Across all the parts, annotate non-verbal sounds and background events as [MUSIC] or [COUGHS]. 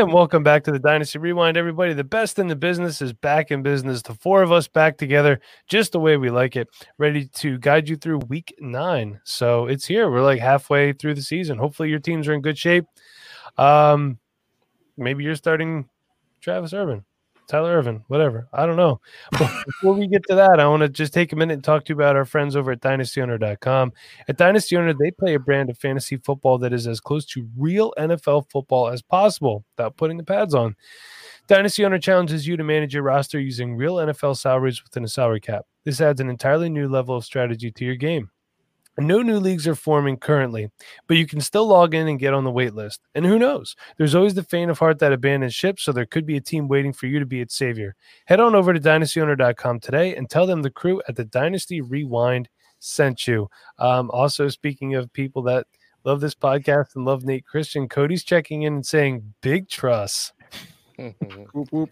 And [LAUGHS] welcome back to the Dynasty Rewind, everybody. The best in the business is back in business. The four of us back together, just the way we like it, ready to guide you through week nine. So it's here. We're like halfway through the season. Hopefully, your teams are in good shape. Um, maybe you're starting Travis Ervin. Tyler Ervin, whatever. I don't know. But [LAUGHS] before we get to that, I want to just take a minute and talk to you about our friends over at dynastyowner.com. At Dynasty Owner, they play a brand of fantasy football that is as close to real NFL football as possible without putting the pads on. Dynasty Owner challenges you to manage your roster using real NFL salaries within a salary cap. This adds an entirely new level of strategy to your game. No new leagues are forming currently, but you can still log in and get on the wait list. And who knows? There's always the faint of heart that abandons ship, so there could be a team waiting for you to be its savior. Head on over to dynastyowner.com today and tell them the crew at the Dynasty Rewind sent you. Um, also, speaking of people that love this podcast and love Nate Christian, Cody's checking in and saying, Big trust. [LAUGHS] Whoop, whoop.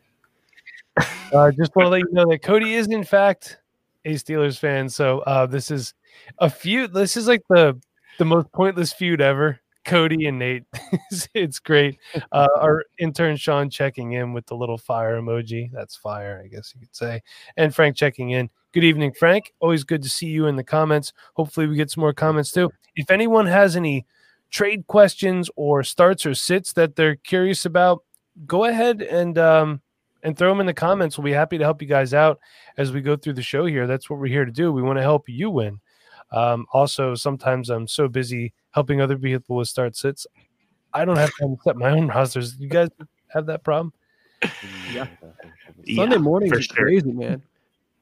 Uh, just want to let you know that Cody is, in fact, a Steelers fan. So uh, this is a feud. This is like the the most pointless feud ever. Cody and Nate. [LAUGHS] it's great. Uh, our intern Sean checking in with the little fire emoji. That's fire, I guess you could say. And Frank checking in. Good evening, Frank. Always good to see you in the comments. Hopefully, we get some more comments too. If anyone has any trade questions or starts or sits that they're curious about, go ahead and um, and throw them in the comments. We'll be happy to help you guys out as we go through the show here. That's what we're here to do. We want to help you win. Um, also, sometimes I'm so busy helping other people with start sits, I don't have time to set my own [LAUGHS] rosters. You guys have that problem? Yeah. Yeah, Sunday mornings for is sure. crazy, man.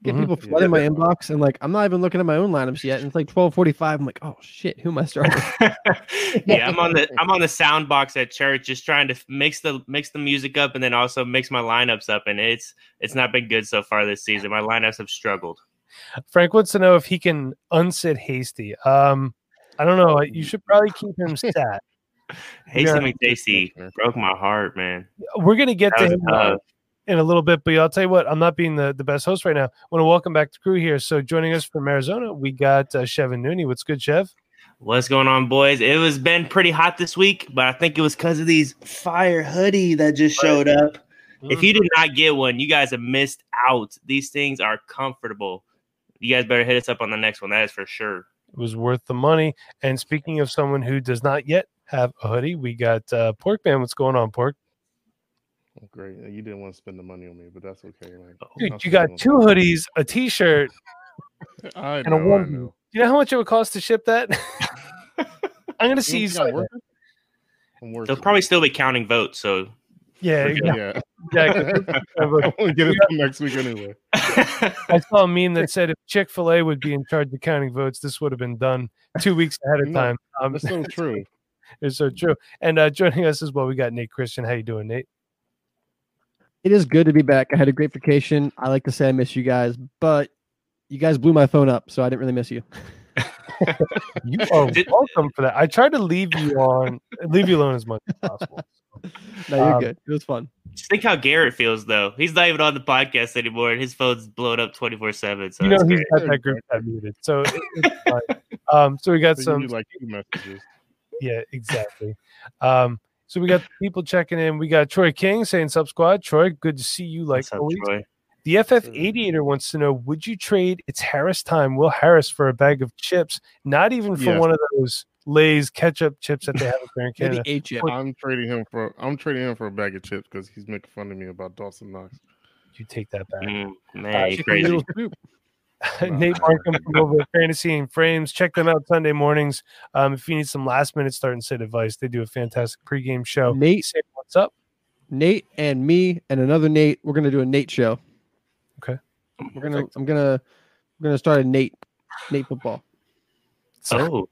Get Mhm. people flooding my inbox, and like I'm not even looking at my own lineups yet. And it's like 12:45. I'm like, oh shit, who am I starting? [LAUGHS] yeah, I'm on the I'm on the sound box at church, just trying to mix the mix the music up, and then also mix my lineups up. And it's it's not been good so far this season. My lineups have struggled. Frank wants to know if he can unsit Hasty. Um, I don't know. You should probably keep him [LAUGHS] sat. Hasty broke my heart, man. We're gonna get That to him uh, in a little bit, but I'll tell you what, I'm not being the, the best host right now. I want to welcome back the crew here. So joining us from Arizona, we got uh, Chev and Nooney. What's good, Chev? What's going on, boys? It was been pretty hot this week, but I think it was because of these fire hoodie that just showed up. If you did not get one, you guys have missed out. These things are comfortable. You guys better hit us up on the next one. That is for sure. It was worth the money. And speaking of someone who does not yet have a hoodie, we got uh, Pork Man. What's going on, Pork? Oh, Great. You didn't want to spend the money on me, but that's okay. Like, Dude, you got two hoodies, a T-shirt, it [LAUGHS] on- I and a know, I onesie. know. You know how much it would cost to ship that? [LAUGHS] I'm gonna see you. You think I'm sign worth it. it? I'm worth They'll probably still be counting votes. So Yeah, Forget yeah, Yeah. exactly. [LAUGHS] I won't get it till next week anyway. [LAUGHS] I saw a meme that said if Chick Fil A would be in charge of counting votes, this would have been done two weeks ahead of No, time. Um, That's so [LAUGHS] true. it's so true. And uh, joining us as well, we got Nate Christian. How you doing, Nate? it is good to be back. I had a great vacation. I like to say I miss you guys, but you guys blew my phone up, so I didn't really miss you. You are Did- welcome for that. I tried to leave you on, leave you alone as much as possible. [LAUGHS] No, you're Um, good. It was fun. just think how Garrett feels though. He's not even on the podcast anymore, and his phone's blown up twenty four seven. So you know it's he's great. got that group that muted, so it. [LAUGHS] Um, so we got So some, like messages. yeah, exactly. Um, so we got people checking in. We got Troy King saying sub squad. Troy, good to see you. Like up, always. Troy? The FF Aviator wants to know: Would you trade it's Harris time, Will Harris, for a bag of chips? Not even for Yes. one of those Lay's ketchup chips that they have up there in [LAUGHS] Maybe Canada. a chip. I'm trading him for I'm trading him for a bag of chips because he's making fun of me about Dawson Knox. You take that back. Mm, Uh, man, you Chicken crazy. noodle [LAUGHS] soup. [LAUGHS] Nate Markham from over at Fantasy and Frames. Check them out Sunday mornings. Um, if you need some last minute start and sit advice, they do a fantastic pregame show. Nate, Say what's up? Nate, and me, and another Nate. We're gonna do a Nate show. Okay. We're gonna. I'm gonna. We're gonna start a Nate. Nate football. So Oh,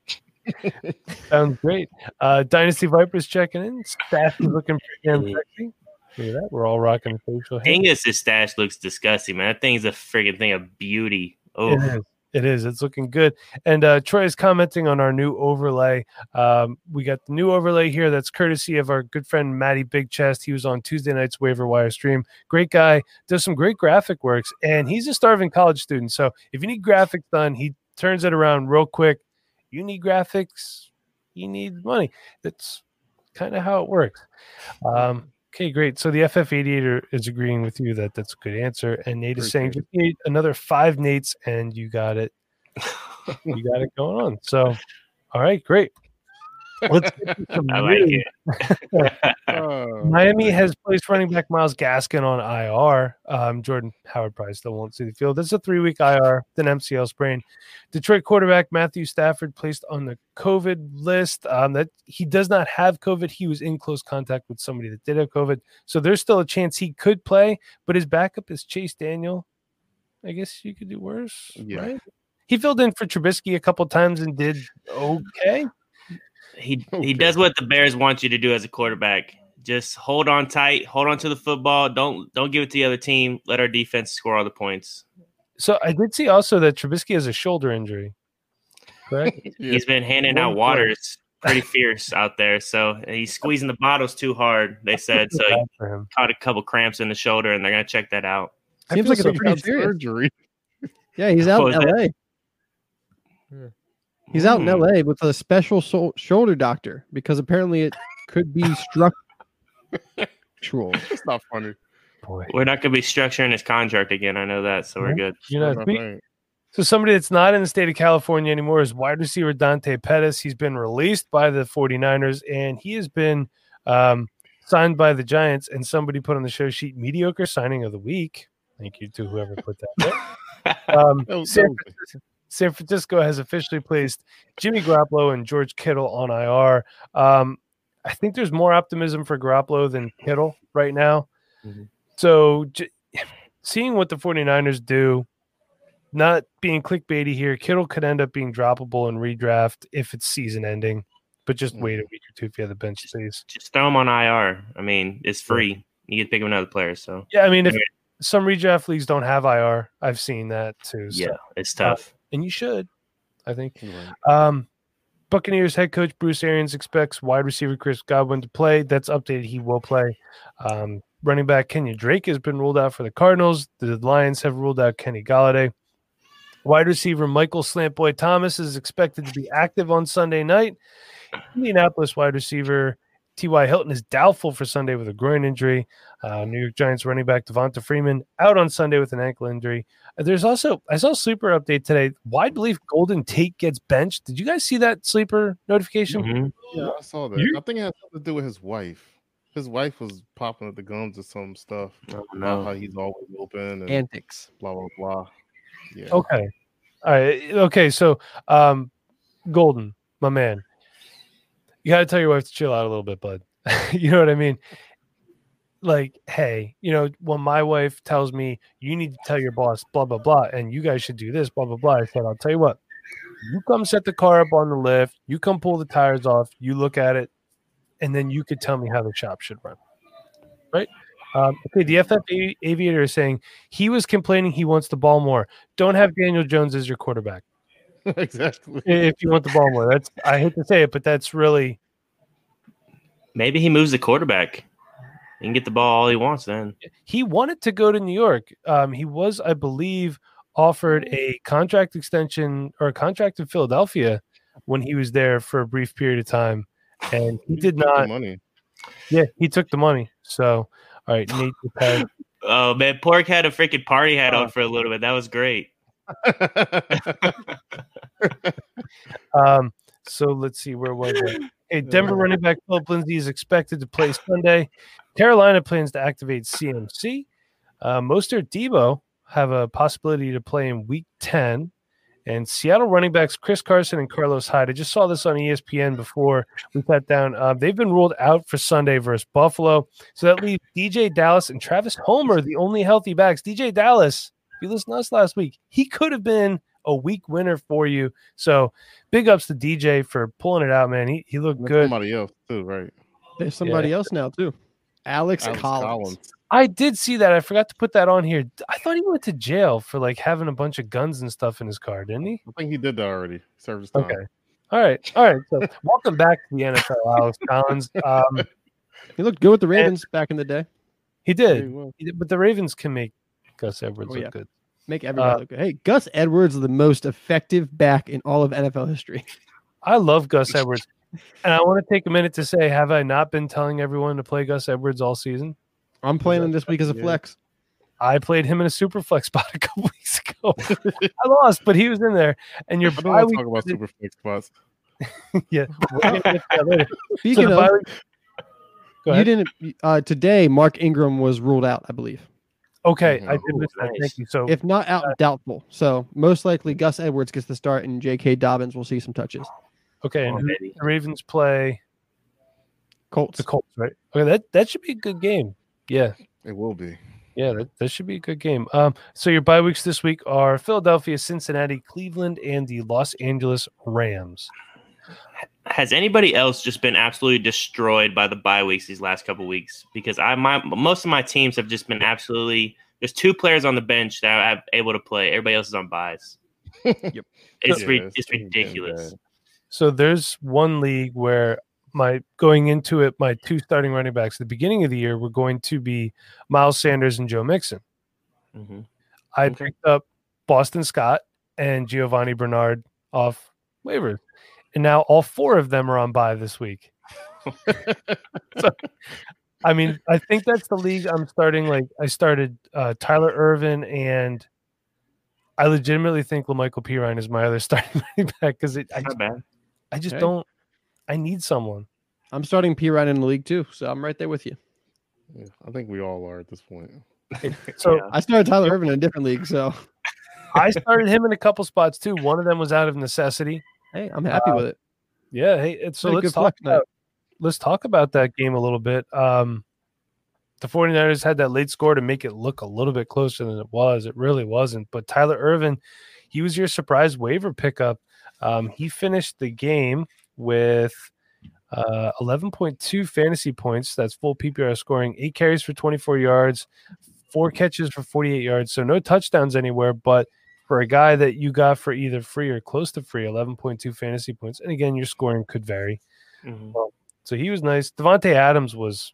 Sounds great. Uh, Dynasty Vipers checking in. Staff is looking pretty damn sexy. Look at that. We're all rocking facial hair. Angus's stash looks disgusting, man. That thing's a freaking thing of beauty. Oh, It is. It is. It's looking good. And uh, Troy is commenting on our new overlay. Um, we got the new overlay here that's courtesy of our good friend Matty Big Chest. He was on Tuesday night's waiver wire stream. Great guy, does some great graphic works, and he's a starving college student. So if you need graphics done, he turns it around real quick. You need graphics, you need money. That's kind of how it works. Um, okay, great. So the FF88 is agreeing with you that that's a good answer, and Nate is saying just need another five Nates, and you got it. [LAUGHS] you got it going on. So, all right, great. Let's get some [LAUGHS] I like news. it. Uh, [LAUGHS] [LAUGHS] Miami has placed running back Myles Gaskin on IR. Um, Jordan Howard Price still won't see the field. This is a three week IR, then MCL sprain. Detroit quarterback Matthew Stafford placed on the COVID list. Um, that he does not have COVID. He was in close contact with somebody that did have COVID, so there's still a chance he could play. But his backup is Chase Daniel. I guess you could do worse. Yeah. right? He filled in for Trubisky a couple times and did okay. He Okay. he does what the Bears want you to do as a quarterback. Just hold on tight, hold on to the football. Don't don't give it to the other team. Let our defense score all the points. So I did see also that Trubisky has a shoulder injury. Correct. [LAUGHS] yeah. He's been handing out play. waters pretty fierce out there. So he's squeezing the bottles too hard. They [LAUGHS] said so. He Bad for him. caught a couple cramps in the shoulder, and they're gonna check that out. Seems feel like it's a pretty serious. surgery. [LAUGHS] Yeah, he's out What in was LA. Yeah. He's out in Hmm. LA with a special so- shoulder doctor because apparently it could be [LAUGHS] structural. It's not funny. boy. We're not gonna be structuring his contract again. I know that, so we're good. You know, Not we- so somebody that's not in the state of California anymore is wide receiver Dante Pettis. He's been released by the 49ers and he has been um, signed by the Giants. And somebody put on the show sheet mediocre signing of the week. Thank you to whoever put that. [LAUGHS] Um, San, Francisco, San Francisco has officially placed Jimmy Garoppolo and George Kittle on IR. Um, I think there's more optimism for Garoppolo than Kittle right now. Mhm. So, j- seeing what the 49ers do, not being clickbaity here, Kittle could end up being droppable in redraft if it's season ending, but just wait a week or two if you have the bench space. Just throw him on IR. I mean, it's free. You get to pick him another player. So Yeah, I mean, if some redraft leagues don't have IR, I've seen that too. So, yeah, it's tough. And you should, I think. Um, Buccaneers head coach Bruce Arians expects wide receiver Chris Godwin to play. That's updated. He will play. Um, running back Kenyan Drake has been ruled out for the Cardinals. The Lions have ruled out Kenny Golladay. Wide receiver Michael Slantboy Thomas is expected to be active on Sunday night. Indianapolis wide receiver T.Y. Hilton is doubtful for Sunday with a groin injury. Uh, New York Giants running back Devonta Freeman out on Sunday with an ankle injury. Uh, There's also I saw a sleeper update today. Wide belief Golden Tate gets benched. Did you guys see that sleeper notification? Mhm. Yeah, I saw that. You- I think it has something to do with his wife. His wife was popping at the gums or some stuff. Oh, About no. how he's always open and Antics. blah blah blah. Yeah. Okay. All right. Okay. So, um, Golden, my man, you got to tell your wife to chill out a little bit, bud. [LAUGHS] you know what I mean? Like, hey, you know, when my wife tells me you need to tell your boss, blah, blah, blah, and you guys should do this, blah, blah, blah, I said, I'll tell you what, you come set the car up on the lift, you come pull the tires off, you look at it, and then you could tell me how the shop should run. Right? Um, okay, the FF Aviator is saying he was complaining he wants the ball more. Don't have Daniel Jones as your quarterback [LAUGHS] exactly. if you want the ball more. That's I hate to say it, but that's really Maybe he moves the quarterback. and get the ball all he wants then. he wanted to go to New York. Um, he was, I believe, offered a contract extension or a contract in Philadelphia when he was there for a brief period of time, and he did Took the not. money. Yeah, he took the money. So, all right, Nate Depay. [LAUGHS] Oh man, Pork had a freaking party hat Uh. on for a little bit. That was great. Um, so let's see where was it? Hey, [LAUGHS] Denver running back Philip Lindsay is expected to play Sunday. Carolina plans to activate CMC. Uh, Mostert Debo have a possibility to play in Week 10. And Seattle running backs Chris Carson and Carlos Hyde. I just saw this on ESPN before we sat down. Uh, they've been ruled out for Sunday versus Buffalo. So that leaves DeeJay Dallas and Travis Homer, the only healthy backs. DeeJay Dallas, if you listened to us last week, he could have been a week winner for you. So big ups to DJ for pulling it out, man. He he looked There's good. Somebody else too, right? There's somebody else now too. Alex, Alex Collins. I did see that. I forgot to put that on here. I thought he went to jail for like having a bunch of guns and stuff in his car, didn't he? I think he did that already. Served his time. Okay. All right. All right. So [LAUGHS] welcome back to the NFL, Alex Collins. Um, He looked good with the Ravens back in the day. he did, he did, but the Ravens can make Gus Edwards Oh, look yeah. good. Make everybody Uh, look good. Hey, Gus Edwards is the most effective back in all of NFL history. [LAUGHS] I love Gus Edwards. And I want to take a minute to say, have I not been telling everyone to play Gus Edwards all season? I'm playing him this week as a flex. I played him in a super flex [LAUGHS] spot a couple weeks ago. [LAUGHS] I lost, but he was in there. And your I don't bye want to week, talk about super flex spots. yeah, we're gonna get to that later. So Speaking of, bye week- you didn't uh, today. Mark Ingram was ruled out, I believe. Okay, I did miss that. nice. Thank you. So If not out, doubtful. So most likely Gus Edwards gets the start, and J.K. Dobbins will see some touches. okay, and the Ravens play Colts. the Colts, right? Okay, that that should be a good game. Yeah, It will be. yeah, that, that should be a good game. Um, so your bye weeks this week are Philadelphia, Cincinnati, Cleveland, and the Los Angeles Rams. Has anybody else just been absolutely destroyed by the bye weeks these last couple weeks? Because I my most of my teams have just been absolutely. There's two players on the bench that I'm able to play. Everybody else is on buys. [LAUGHS] Yep. It's Yeah, re- it's- it's it's ridiculous. So there's one league where my going into it, my two starting running backs at the beginning of the year were going to be Miles Sanders and Joe Mixon. Mhm. I Okay. picked up Boston Scott and Giovani Bernard off waivers. And now all four of them are on bye this week. [LAUGHS] so, I mean, I think that's the league I'm starting. Like, I started uh, Tyler Ervin, and I legitimately think La'Mical Perine is my other [LAUGHS] starting running back because I, bad. I just Okay. don't. I need someone. I'm starting Perine in the league too, so I'm right there with you. Yeah, I think we all are at this point. [LAUGHS] So Yeah. I started Tyler Ervin in a different league, so I started him in a couple spots too. One of them was out of necessity. Hey, I'm happy Uh, with it. Yeah. Hey, it's- so let's talk about let's talk about that game a little bit. Um, the 49ers had that late score to make it look a little bit closer than it was. It really wasn't. But Tyler Ervin, he was your surprise waiver pickup. Um, he finished the game with uh, 11.2 fantasy points. That's full PPR scoring, eight carries for 24 yards, four catches for 48 yards. So no touchdowns anywhere, but for a guy that you got for either free or close to free, 11.2 fantasy points. And again, your scoring could vary. Mhm. So he was nice. Davante Adams was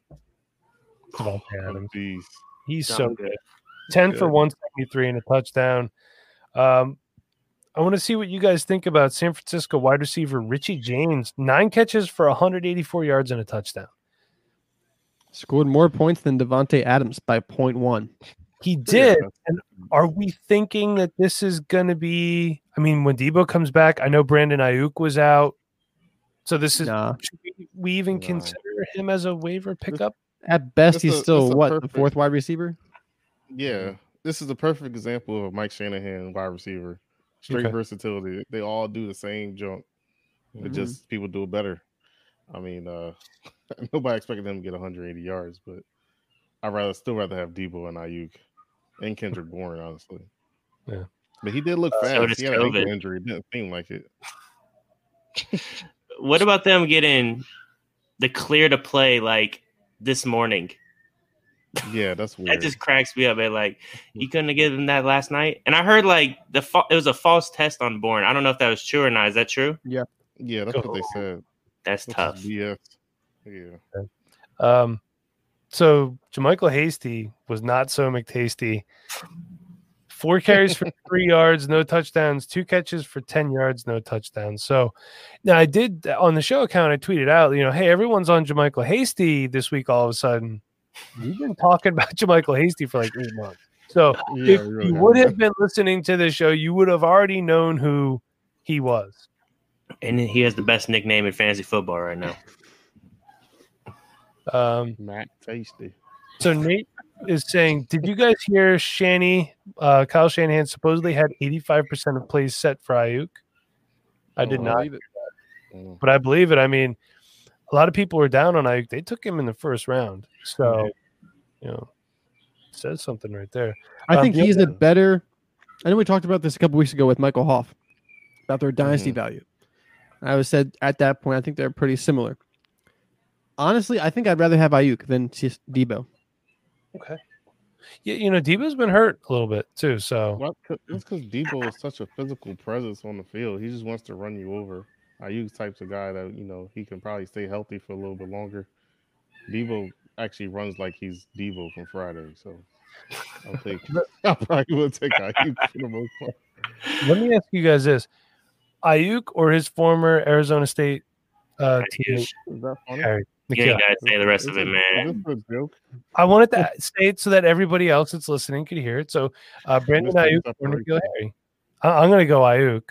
Davante [SIGHS] Oh, Adams. geez. He's so Sound good. 10 for Good. 173 and a touchdown. Um, I want to see what you guys think about San Francisco wide receiver Richie James. Nine catches for 184 yards and a touchdown. Scored more points than Davante Adams by point one. He did. Yeah. Are we thinking that this is going to be? I mean, when Debo comes back, I know Brandon Aiyuk was out. So this is nah. we, we even No. consider him as a waiver pickup? At best, That's he's a- still that's a what the fourth wide receiver. Yeah, this is the perfect example of a Mike Shanahan wide receiver. Straight Okay. versatility. They all do the same junk. It Mhm. just people do it better. I mean, uh [LAUGHS] nobody expected them to get 180 yards, but I'd rather still rather have Debo and Aiyuk and Kendrick Bourne, honestly. Yeah. But he did look Uh, so fast. does he had an ankle injury. It didn't seem like it. [LAUGHS] What about them getting the clear to play like this morning? Yeah, [LAUGHS] that's weird. That just cracks me up. Man. Like you couldn't have given that last night. And I heard like the fa- it was a false test on Bourne. I don't know if that was true or not. Is that true? yeah, yeah, that's what they said. That's Which is tough. BS. Yeah. Um, so JaMycal Hasty was not so McTasty. Four carries for [LAUGHS] three yards, no touchdowns. Two catches for ten yards, no touchdowns. So now I did on the show account. I tweeted out, you know, hey, everyone's on JaMycal Hasty this week. All of a sudden, we've been talking [LAUGHS] about JaMycal Hasty for like eight months. So Yeah, if really you would have been listening to the show, you would have already known who he was. And he has the best nickname in fantasy football right now. Um, Mac Tasty. So Nate is saying, did you guys hear Shanny? Uh, Kyle Shanahan supposedly had 85% of plays set for Aiyuk. I did Oh, not, Believe it. Mm. but I believe it. I mean, a lot of people were down on Aiyuk. They took him in the first round. So, you know, says something right there. I Um, think the he's a other- better I know we talked about this a couple weeks ago with Michael Hoff about their dynasty Mhm. value. I was said at that point, I think they're pretty similar. Honestly, I think I'd rather have Aiyuk than just Debo. Okay. Yeah, you know, Debo's been hurt a little bit too. So Well, c- That's because Debo is such a physical presence on the field. He just wants to run you over. Aiyuk's types of guy that you know he can probably stay healthy for a little bit longer. Debo actually runs like he's Debo from Friday, so I'll take. [LAUGHS] [LAUGHS] I probably will take Aiyuk for the most part. let me ask you guys this: Aiyuk or his former Arizona State uh, teammate Is that funny? Harry You N'Keal? ain't gotta say the rest of it, man. Is this a joke? I wanted to say it so that everybody else that's listening could hear it. So, uh, Brandon Aiyuk or N'Keal Harry. I- I'm going to go Aiyuk.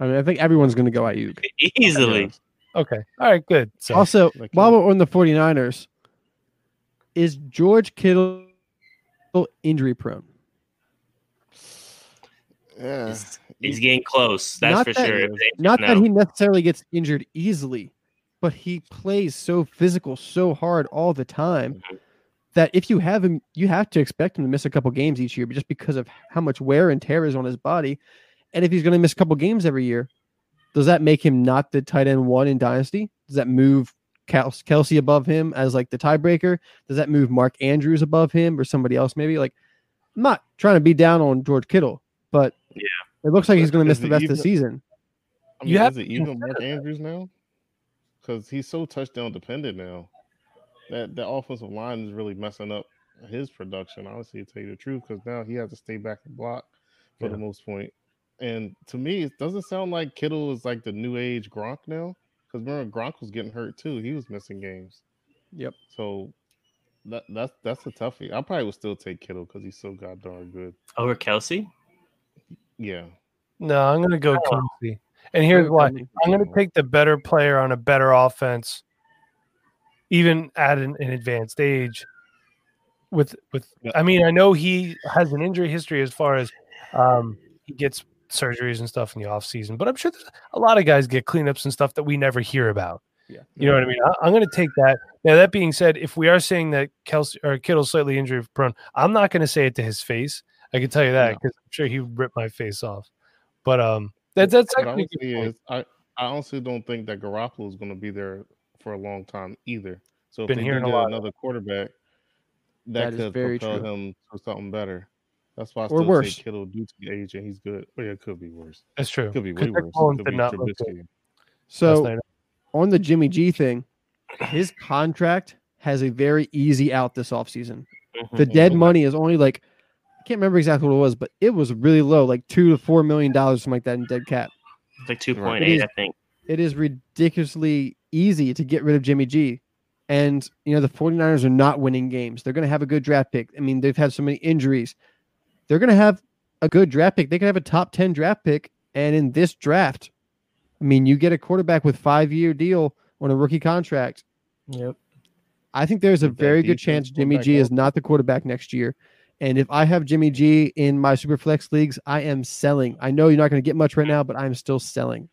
I mean, I think everyone's going to go Aiyuk. [LAUGHS] Easily. Okay. All right. Good. So, Also, Like while we're on the 49ers, is George Kittle injury prone? Yeah. He's, he's getting close. That's Not for that- sure. Not no. that he necessarily gets injured easily, but he plays so physical, so hard all the time Mhm. that if you have him, you have to expect him to miss a couple games each year, just because of how much wear and tear is on his body. And if he's going to miss a couple games every year, does that make him not the tight end one in Dynasty? Does that move Kelce above him as like the tiebreaker? Does that move Mark Andrews above him or somebody else maybe? Like, I'm not trying to be down on George Kittle, but Yeah. it looks like he's going to miss the it rest of the season. I You mean, have it to even consider Mark. Andrews now? Because he's so touchdown dependent now. That the offensive line is really messing up his production. Honestly, to tell you the truth, because now he has to stay back and block for the most point. And to me, it doesn't sound like Kittle is like the new age Gronk now. Because remember, Gronk was getting hurt too. He was missing games. Yep. So that that's that's a toughie. I probably would still take Kittle because he's so goddamn good. over Kelce. Yeah. no, I'm going to go oh. Kelce. And here's why I'm going to take the better player on a better offense, even at an, an advanced age. With with. I mean, I know he has an injury history as far as um, he gets surgeries and stuff in the off season, but I'm sure there's a lot of guys get cleanups and stuff that we never hear about. Yeah. You know what I mean? I, I'm going to take that. Now, that being said, if we are saying that Kelce or Kittle's slightly injury prone, I'm not going to say it to his face. I can tell you that No. because I'm sure he would rip my face off. But um, that, that's What I actually would good point. is, I, I honestly don't think that Garoppolo is going to be there for a long time either. So if Been they hearing do a get lot. another quarterback, That that, is could very propel true. him to something better. That's why I Or still worse. take Kittle due to the age and he's good. But yeah, it could be worse. That's true. Could be way worse. Mullens could be not look good Trubisky. last So on the Jimmy G thing, his contract has a very easy out this offseason. Mhm. The dead Mhm. money is only like I can't remember exactly what it was, but it was really low, like two to four million dollars, something like that in dead cap. It's like two Right. point It eight, is- I think. It is ridiculously easy to get rid of Jimmy G. And you know, the 49ers are not winning games. They're gonna have a good draft pick. I mean, they've had so many injuries. They're gonna have a good draft pick. They could have a top 10 draft pick. And in this draft, I mean, you get a quarterback with five year deal on a rookie contract. Yep. I think there's a very good chance Jimmy back G is not the quarterback next year. And if I have Jimmy G in my super flex leagues, I am selling. I know you're not going to get much right now, but I'm still selling.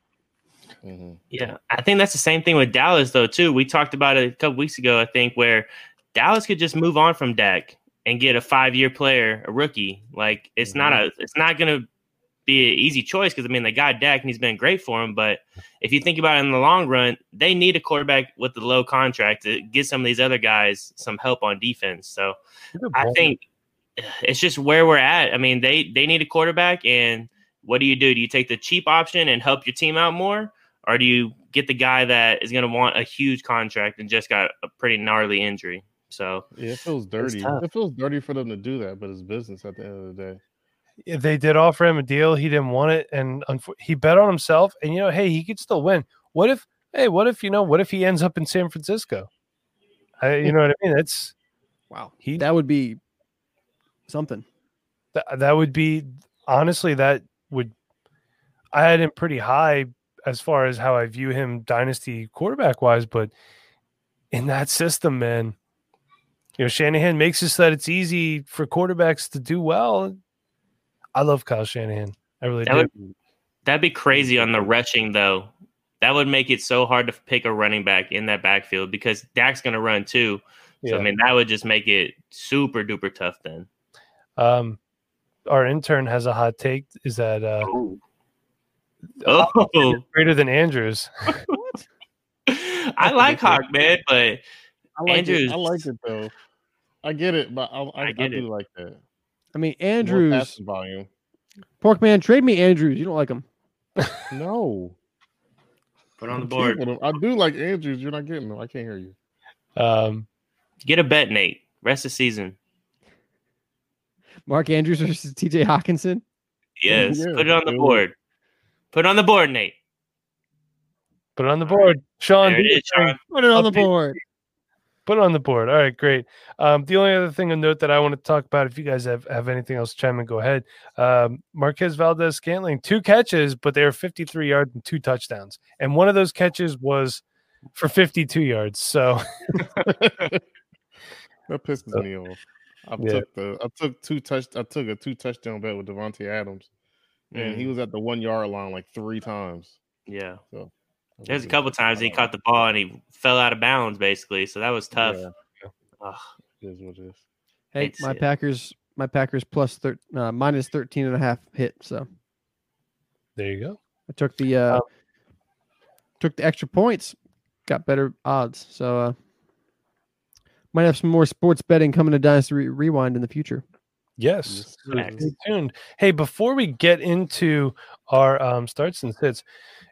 Mhm. Yeah, I think that's the same thing with Dallas though too. We talked about it a couple weeks ago, I think, where Dallas could just move on from Dak and get a five year player, a rookie. Like it's not a, it's not gonna be an easy choice because I mean they got Dak and he's been great for him. But if you think about it in the long run, they need a quarterback with the low contract to get some of these other guys some help on defense. So I think it's just where we're at. I mean, they they need a quarterback, and what do you do? Do you take the cheap option and help your team out more, or do you get the guy that is going to want a huge contract and just got a pretty gnarly injury? So Yeah, it feels dirty. It feels dirty for them to do that, but it's business at the end of the day. Yeah, they did offer him a deal. He didn't want it, and unfo- he bet on himself. And you know, hey, he could still win. What if? Hey, what if you know? What if he ends up in San Francisco? I, you know what I mean? That's Wow. He- that would be something. that, that would be honestly that would I had him pretty high as far as how I view him dynasty quarterback wise, but in that system, man, you know, Shanahan makes it so that it's easy for quarterbacks to do well. I love Kyle Shanahan. I really That do. would- that'd be crazy on the rushing though. That would make it so hard to pick a running back in that backfield because Dak's going to run too. So Yeah. I mean, that would just make it super duper tough then. Um, our intern has a hot take. Is that uh, Oh, greater than Andrews? [LAUGHS] I like Hawk, man, but I like Andrews. it. I like it though. I get it, but I, I, I I, do it. like that. I mean, Andrews, passing volume. Porkman, trade me Andrews. You don't like him. [LAUGHS] No, put on the I board. I do like Andrews. You're not getting them. I can't hear you. Um, Get a bet, Nate. Rest of season. Mark Andrews versus TJ Hockenson. Yes, yeah, put it on the board. Put it on the board, Nate. put it on the board, Sean. There it do your is, thing. Sean. Put it on the board. Put it on the board. All right, great. Um, the only other thing to note that I want to talk about, if you guys have, have anything else, chime in, go ahead. Um, Marquez Valdes Scantling, two catches, but they were 53 yards and two touchdowns. And one of those catches was for 52 yards. So [LAUGHS] [LAUGHS] That pisses me off. I Yeah. took the I took two touch I took a two touchdown bet with Davante Adams, and he Mm, was at the one yard line like three times. yeah. So There's a couple times he caught the ball and he fell out of bounds, basically. So that was tough. Yeah, Ugh. it is what it is. Hey, Hate my it. Packers, my Packers plus thir- uh, minus 13 and a half hit. So there you go. I took the uh, Um, took the extra points, got better odds. So uh, might have some more sports betting coming to Dynasty Rewind in the future. Yes. Yes, So sir. Stay tuned. Hey, before we get into our um, starts and sits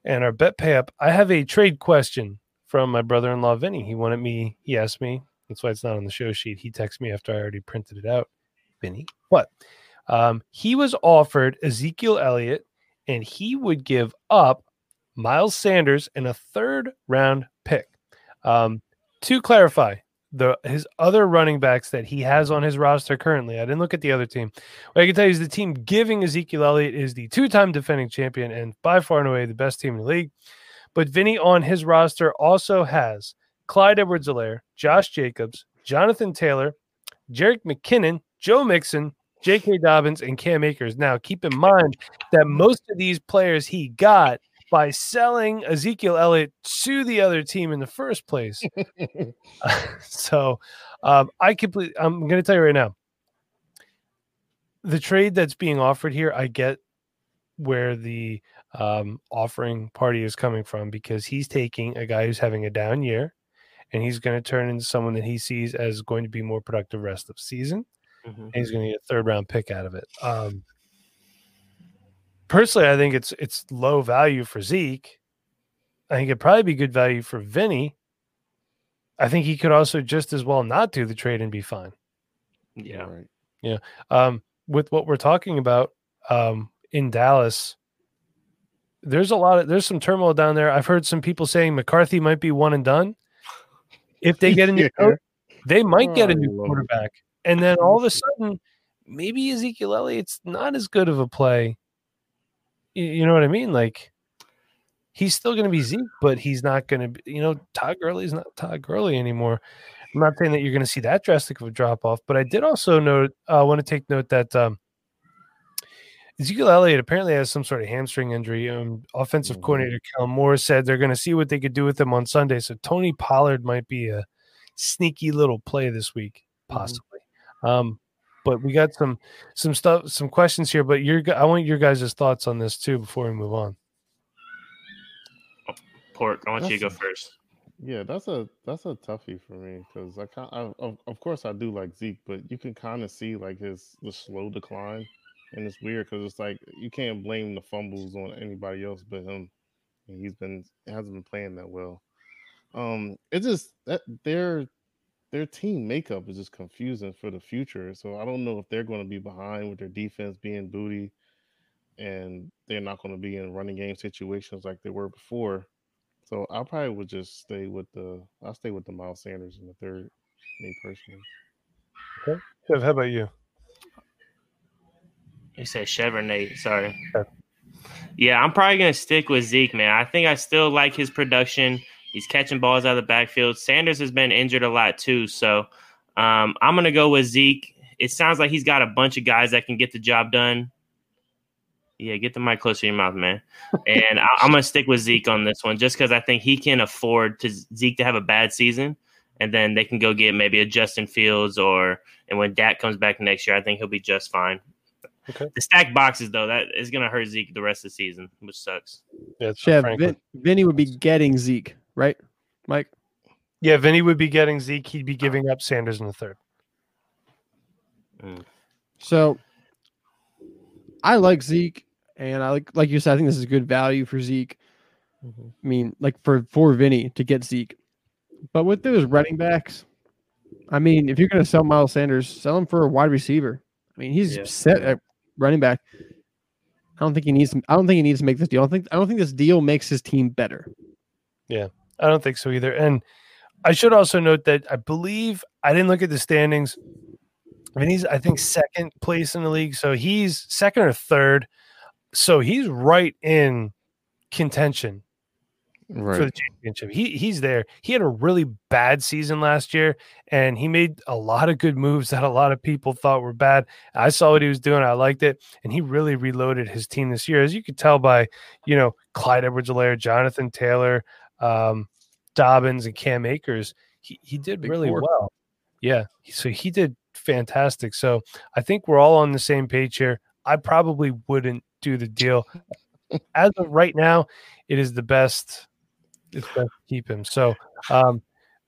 and our bet pay up, I have a trade question from my brother in law, Vinny. He wanted me, he asked me, that's why it's not on the show sheet. He texted me after I already printed it out, Vinny. what? um, he was offered Ezekiel Elliott and he would give up Miles Sanders and a third round pick. Um, to clarify, the his other running backs that he has on his roster currently. I didn't look at the other team. What I can tell you is the team giving Ezekiel Elliott is the two-time defending champion and by far and away the best team in the league. But Vinny on his roster also has Clyde Edwards-Helaire, Josh Jacobs, Jonathan Taylor, Jerick McKinnon, Joe Mixon, J.K. Dobbins, and Cam Akers. Now, keep in mind that most of these players he got by selling Ezekiel Elliott to the other team in the first place. [LAUGHS] [LAUGHS] so um, I completely, I'm going to tell you right now, the trade that's being offered here, I get where the um, offering party is coming from because he's taking a guy who's having a down year and he's going to turn into someone that he sees as going to be more productive rest of season Mhm. and he's going to get a third round pick out of it. Um, personally, I think it's it's low value for Zeke. I think it'd probably be good value for Vinny. I think he could also just as well not do the trade and be fine. Yeah. Right. Um, with what we're talking about um, in Dallas, there's a lot of there's some turmoil down there. I've heard some people saying McCarthy might be one and done. If they get a new [LAUGHS] Yeah. coach, they might get a Oh, new Lord. quarterback, and then all of a [LAUGHS] sudden, maybe Ezekiel Elliott's not as good of a play. You, know what I mean? Like he's still going to be Zeke, but he's not going to be. You know, Todd Gurley's not Todd Gurley anymore. I'm not saying that you're going to see that drastic of a drop off, but I did also note. I uh, want to take note that um, Ezekiel Elliott apparently has some sort of hamstring injury. Um, offensive Mhm. coordinator Kellen Moore said they're going to see what they could do with him on Sunday. So Tony Pollard might be a sneaky little play this week, possibly. Um, but we got some some stuff, some questions here. But your, I want your guys' thoughts on this too before we move on. Pork, I want you to go That's- first. Yeah, that's a that's a toughie for me because I kind I, of of course I do like Zeke, but you can kind of see like his the slow decline, and it's weird because it's like you can't blame the fumbles on anybody else but him. And he's been hasn't been playing that well. Um, it just that their their team makeup is just confusing for the future. So I don't know if they're going to be behind with their defense being booty, and they're not going to be in running game situations like they were before. So I probably would just stay with the I'll stay with the Miles Sanders in the third, me personally. Okay. Chev, how about you? You said Chevrolet. Sorry. Okay. Yeah, I'm probably gonna stick with Zeke, man. I think I still like his production. He's catching balls out of the backfield. Sanders has been injured a lot too, so um, I'm gonna go with Zeke. It sounds like he's got a bunch of guys that can get the job done. Yeah, get the mic closer to your mouth, man. [LAUGHS] And I, I'm gonna stick with Zeke on this one, just because I think he can afford to Zeke to have a bad season, and then they can go get maybe a Justin Fields or, and when Dak comes back next year, I think he'll be just fine. The stacked boxes though, that is gonna hurt Zeke the rest of the season, which sucks. Yeah, it's Chev, Franklin. Vin, Vinny would be getting Zeke, right? Mike. yeah, Vinny would be getting Zeke. He'd be giving up Sanders in the third. So I like Zeke, and I like like you said, I think this is good value for Zeke. Mm-hmm. I mean, like for for Vinny to get Zeke. But with those running backs, I mean, if you're going to sell Miles Sanders, sell him for a wide receiver. I mean, he's Yeah. set at running back. I don't think he needs. I don't think he needs to make this deal. I don't think. I don't think this deal makes his team better. I don't think so either. And I should also note that I believe I didn't look at the standings. I mean, he's I think second place in the league, so he's second or third. So he's right in contention for the championship. He he's there. He had a really bad season last year, and he made a lot of good moves that a lot of people thought were bad. I saw what he was doing. I liked it, and he really reloaded his team this year, as you could tell by you know Clyde Edwards-Helaire, Jonathan Taylor, um, Dobbins, and Cam Akers. He he did Big really four. well. Yeah, so he did fantastic. So I think we're all on the same page here. I probably wouldn't do the deal. [LAUGHS] As of right now, it is the best. It's best to keep him. So, um,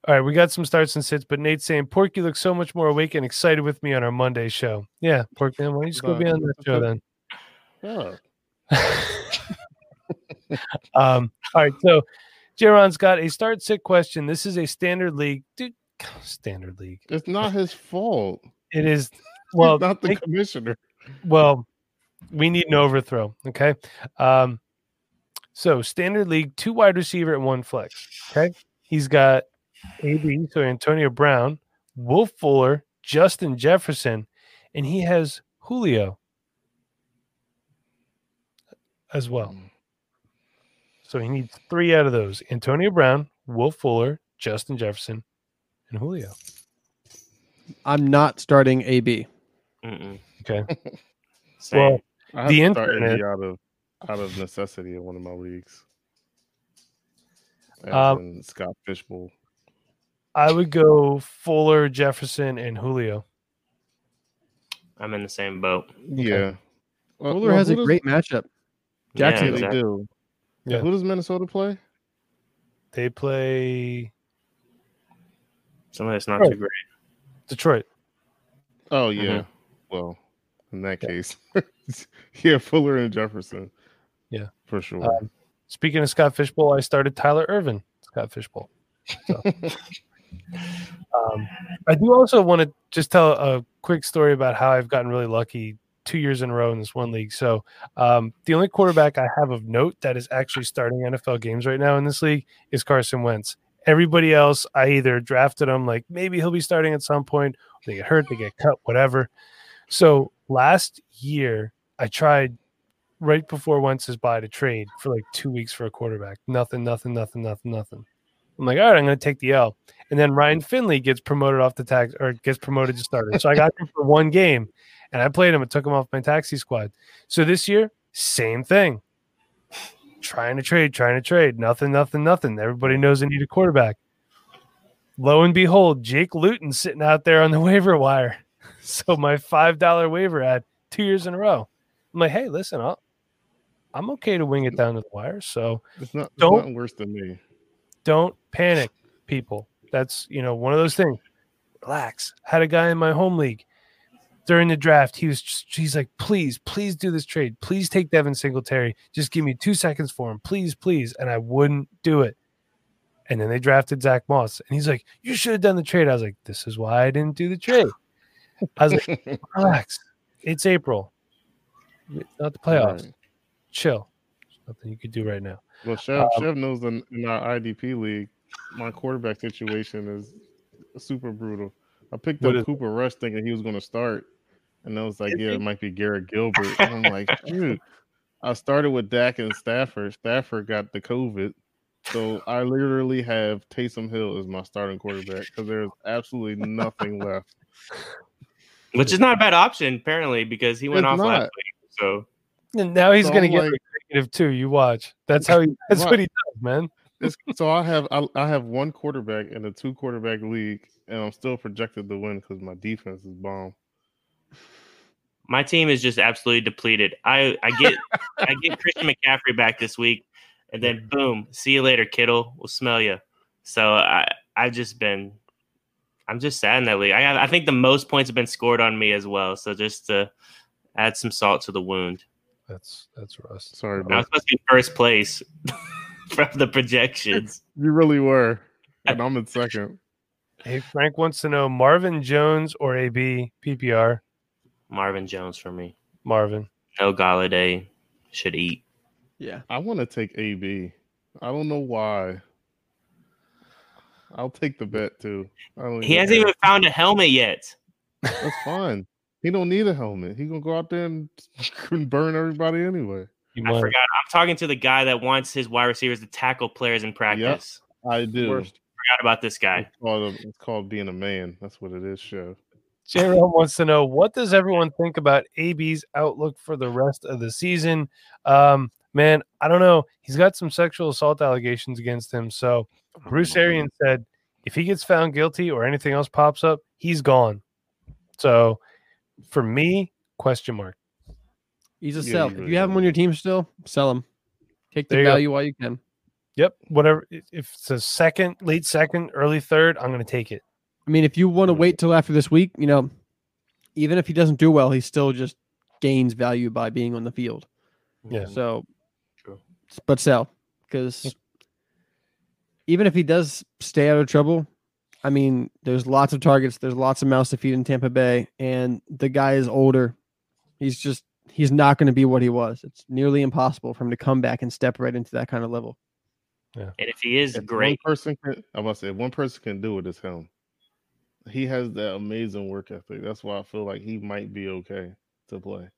all right, we got some starts and sits, but Nate's saying Porky looks so much more awake and excited with me on our Monday show. Yeah, Porky, why don't you just go be on that show then? Yeah. [LAUGHS] um, all right, so Jaron's got a start sit question. This is a standard league, dude. Standard league. It's not his fault. It is [LAUGHS] Well, not the commissioner. well, we need an overthrow. Okay. Um, so standard league, two wide receiver and one flex. Okay. He's got AB, so Antonio Brown, Will Fuller, Justin Jefferson, and he has Julio as well. So he needs three out of those Antonio Brown, Will Fuller, Justin Jefferson, and Julio. I'm not starting AB. Mm-mm. Okay. [LAUGHS] [LAUGHS] Same. Well, I have The to start internet- AB out of out of necessity in one of my leagues. Um, Scott Fishbowl. I would go Fuller, Jefferson, and Julio. I'm in the same boat. Yeah. Well, Fuller well, has who a great matchup. Jackson, Yeah, they do. Yeah. Yeah. Who does Minnesota play? They play Somebody that's not Right. too great. Detroit. Oh yeah. Well, in that case, [LAUGHS] yeah, Fuller and Jefferson. Yeah. for sure. Um, Speaking of Scott Fishbowl, I started Tyler Ervin, Scott Fishbowl. So, [LAUGHS] um, I do also want to just tell a quick story about how I've gotten really lucky two years in a row in this one league. So, um, the only quarterback I have of note that is actually starting NFL games right now in this league is Carson Wentz. Everybody else, I either drafted him like maybe he'll be starting at some point, they get hurt, they get cut, whatever. So last year, I tried right before Wentz's buy to trade for like two weeks for a quarterback. Nothing, nothing, nothing, nothing, nothing. I'm like, all right, I'm going to take the L. And then Ryan Finley gets promoted off the tax or gets promoted to starter. So I got him for one game and I played him and took him off my taxi squad. So this year, same thing. Trying to trade, trying to trade. Nothing, nothing, nothing. Everybody knows I need a quarterback. Lo and behold, Jake Luton sitting out there on the [LAUGHS] waiver wire. So my $5 waiver ad two years in a row. I'm like, hey, listen, I'll, I'm okay to wing it down to the wire. So it's not. It's don't- nothing worse than me. don't panic, people. That's you know one of those things. Relax. Had a guy in my home league during the draft. He was just, he's like, please, please do this trade. Please take Devin Singletary. Just give me two seconds for him, please, please. And I wouldn't do it. And then they drafted Zach Moss, and he's like, you should have done the trade. I was like, this is why I didn't do the trade. I was like, [LAUGHS] relax. It's April. It's not the playoffs. Right. Chill. There's nothing you could do right now. Well, Chev, um, Chev knows in, in our IDP league, my quarterback situation is super brutal. I picked up Cooper Rush thinking he was going to start, and I was like, yeah, it might be Garrett Gilbert. And I'm like, [LAUGHS] dude, I started with Dak and Stafford. Stafford got the COVID. So I literally have Taysom Hill as my starting quarterback because there's absolutely nothing left. Which is not a bad option, apparently, because he went It's off last week. So And now he's So going to I'm get like- negative too. You watch. That's how he. [LAUGHS] That's Right. what he does, man. It's, [LAUGHS] so I have I, I have one quarterback in a two quarterback league, and I'm still projected to win because my defense is bomb. My team is just absolutely depleted. I I get [LAUGHS] I get Christian McCaffrey back this week, and then boom, see you later, Kittle. We'll smell you. So I I've just been I'm just sad in that league. I I think the most points have been scored on me as well. So just to add some salt to the wound. That's that's rust. Sorry, I was supposed to be first place [LAUGHS] from the projections. You really were. And I'm in second. Hey, Frank wants to know Marvin Jones or AB PPR. Marvin Jones for me. Marvin. No Golladay should eat. Yeah. I want to take AB. I don't know why. I'll take the bet too. I don't He hasn't care. even found a helmet yet. That's fine. He don't need a helmet. He gonna go out there and, [LAUGHS] and burn everybody anyway. I forgot. I'm talking to the guy that wants his wide receivers to tackle players in practice. I do. Worst. Forgot about this guy. It's called, a- it's called being a man. That's what it is. Show. J-Ron wants to know what does everyone think about AB's outlook for the rest of the season? Um, man, I don't know. He's got some sexual assault allegations against him. So Bruce Arians said if he gets found guilty or anything else pops up, he's gone. So for me, question mark. He's a Yeah, sell. you if you have him don't. on your team still, sell him. Take the There you go. value while you can. Yep, whatever. If it's a second, late second, early third, I'm going to take it. I mean, if you want to wait till after this week, you know, even if he doesn't do well, he still just gains value by being on the field. Yeah. So, True. but sell because even if he does stay out of trouble, I mean, there's lots of targets, there's lots of mouths to feed in Tampa Bay, and the guy is older. He's just he's not going to be what he was. It's nearly impossible for him to come back and step right into that kind of level. Yeah. And if he is If great, One person can, I must say, if one person can do it, it's him. He has that amazing work ethic. That's why I feel like he might be okay to play.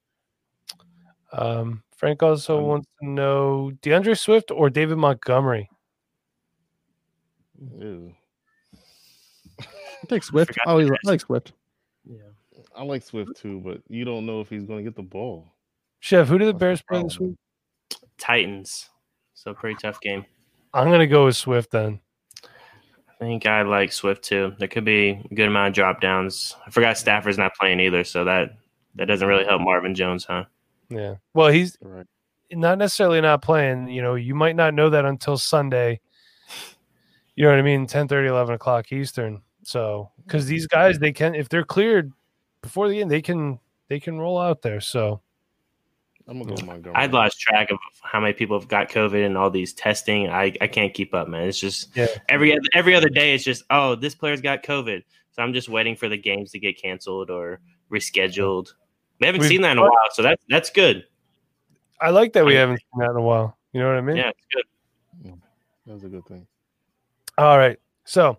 Um, Frank also Um, wants to know DeAndre Swift or David Montgomery. Ew. I take [LAUGHS] Swift. forgot Oh, I like Swift. Yeah, I like Swift too, but you don't know if he's going to get the ball. Chef, who did the That's the Bears play this week? Titans. So pretty tough game. I'm going to go with Swift then. I think I like Swift too. There could be a good amount of drop downs. I forgot Stafford's not playing either, so that that doesn't really help Marvin Jones, huh? Yeah. Well, he's Right. not necessarily not playing. You know, you might not know that until Sunday. You know what I mean? 10 30, 11 o'clock Eastern. So, because these guys, they can, if they're cleared before the end, they can, they can roll out there. So, I'm gonna go with Montgomery. I'd lost track of how many people have got COVID and all these testing. I, I can't keep up, man. It's just Yeah. every oth- every other day. It's just oh, this player's got COVID, so I'm just waiting for the games to get canceled or rescheduled. We haven't We've- seen that in a while, so that's that's good. I like that we haven't seen that in a while. You know what I mean? Yeah, it's good. That's a good thing. All right. So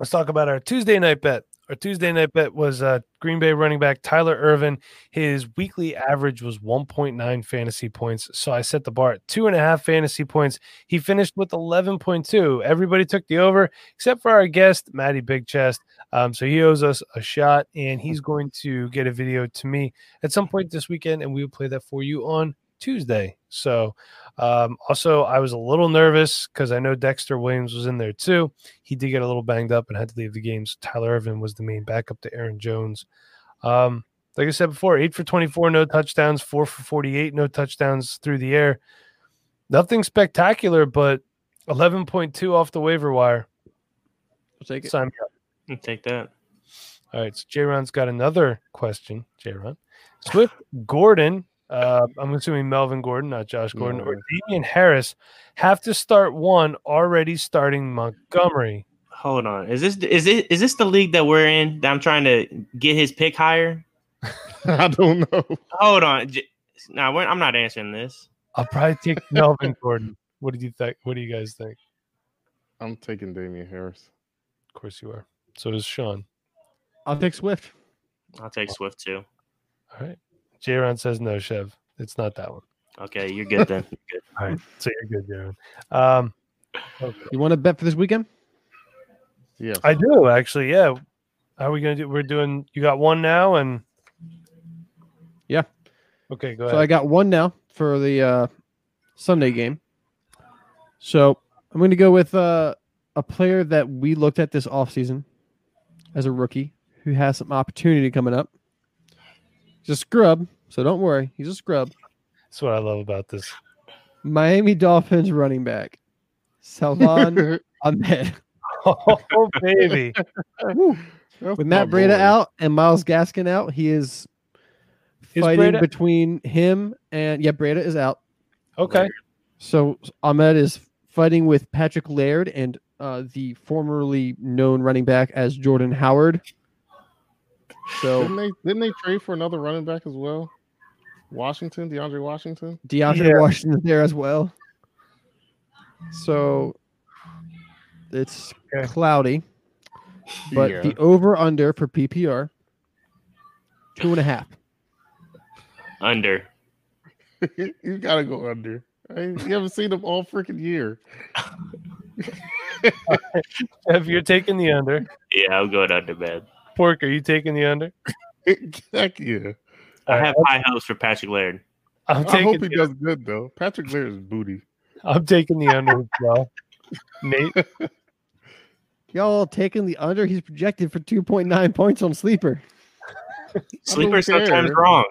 let's talk about our Tuesday night bet. Our Tuesday night bet was uh, Green Bay running back Tyler Ervin. His weekly average was 1.9 fantasy points. So I set the bar at two and a half fantasy points. He finished with 11.2. Everybody took the over except for our guest, Matty Big Chest. Um, so he owes us a shot and he's going to get a video to me at some point this weekend and we will play that for you on Tuesday. So um, also, I was a little nervous because I know Dexter Williams was in there too. He did get a little banged up and had to leave the games. Tyler Ervin was the main backup to Aaron Jones. Um, like I said before, eight for 24, no touchdowns, four for 48, no touchdowns through the air. Nothing spectacular, but 11.2 off the waiver wire. I'll take it. Sign me up. I'll Take that. All right, so J Ron's got another question. J Ron, Swift Gordon, uh, I'm assuming Melvin Gordon, not Josh Gordon, or Damien Harris have to start one already starting Montgomery. Hold on. Is this is it is this the league that we're in that I'm trying to get his pick higher? [LAUGHS] I don't know. Hold on. No, we're, I'm not answering this. I'll probably take [LAUGHS] Melvin Gordon. What do you think? What do you guys think? I'm taking Damien Harris. Of course you are. So does Sean. I'll take Swift. I'll take Swift too. All right. J Ron says no, Chev. It's not that one. Okay, you're good then. You're good. [LAUGHS] All right. So you're good, Jaron. Um, okay. You want to bet for this weekend? Yeah, I do actually. Yeah. How are we gonna do? We're doing. You got one now, and Yeah. Okay, go So I got one now for the uh, Sunday game. So I'm going to go with uh, a player that we looked at this offseason as a rookie who has some opportunity coming up. He's a scrub, so don't worry. He's a scrub. That's what I love about this. Miami Dolphins running back, Salvon [LAUGHS] Ahmed. Oh, baby. [LAUGHS] With Matt Breida out and Myles Gaskin out, he is Is fighting Breida- between him and yeah, Breida is out. Okay. So Ahmed is fighting with Patrick Laird and uh, the formerly known running back as Jordan Howard. So Didn't they didn't they trade for another running back as well? Washington, DeAndre Washington. DeAndre Yeah. Washington there as well. So it's Okay. cloudy, but Yeah. the over under for PPR two and a half. Under. [LAUGHS] you gotta go under. I you haven't seen them all freaking year. [LAUGHS] [LAUGHS] If you're taking the under, Yeah, I'm going under, man. Pork, are you taking the under? [LAUGHS] Heck yeah. I All right, have high hopes for Patrick Laird. I'm I hope he the, does good though. Patrick Laird is booty. I'm taking the under as well. [LAUGHS] Nate, Y'all taking the under? He's projected for 2.9 points on sleeper. [LAUGHS] Sleeper care. sometimes wrong.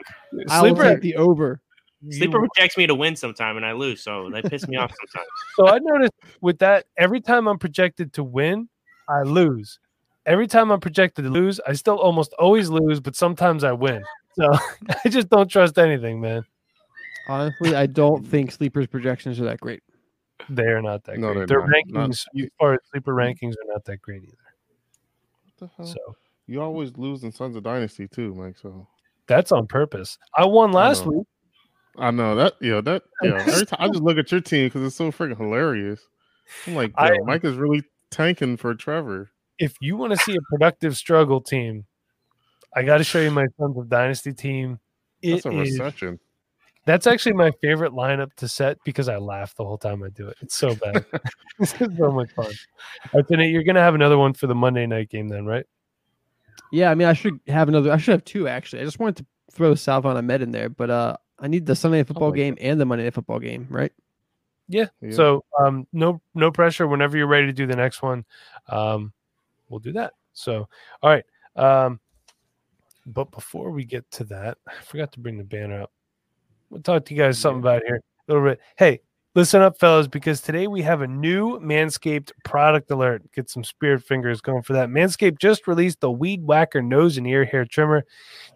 I will sleeper. take the over. Sleeper you- projects me to win sometime and I lose, so they piss me off sometimes. So I noticed with that, every time I'm projected to win, I lose. Every time I'm projected to lose, I still almost always lose, but sometimes I win. So [LAUGHS] I just don't trust anything, man. Honestly, I don't think sleeper's projections are that great. They are not that No, great. they're Their not. rankings, Not- as far sleeper rankings, are not that great either. What the hell? So You always lose in Sons of Dynasty too, Mike. So that's on purpose. I won last know. week. I know that. Yeah, that. [LAUGHS] Yeah. Every time I just look at your team because it's so freaking hilarious. I'm like, I- Mike is really tanking for Trevor. If you want to see a productive struggle team, I got to show you my Sons of Dynasty team. It That's a is- recession. That's actually my favorite lineup to set because I laugh the whole time I do it. It's so bad. [LAUGHS] this is so much fun. All right, so Nate, you're gonna have another one for the Monday night game then, right? Yeah, I mean, I should have another. I should have two actually. I just wanted to throw Salvon Ahmed in there, but uh, I need the Sunday Night football like game and the Monday Night football game, right? Yeah. Yeah. So um no no pressure. Whenever you're ready to do the next one, um, we'll do that. So all right. Um but before we get to that, I forgot to bring the banner up. We'll talk to you guys something about here a little bit. Hey, listen up, fellas, because today we have a new Manscaped product alert. Get some spirit fingers going for that. Manscaped just released the Weed Whacker nose and ear hair trimmer.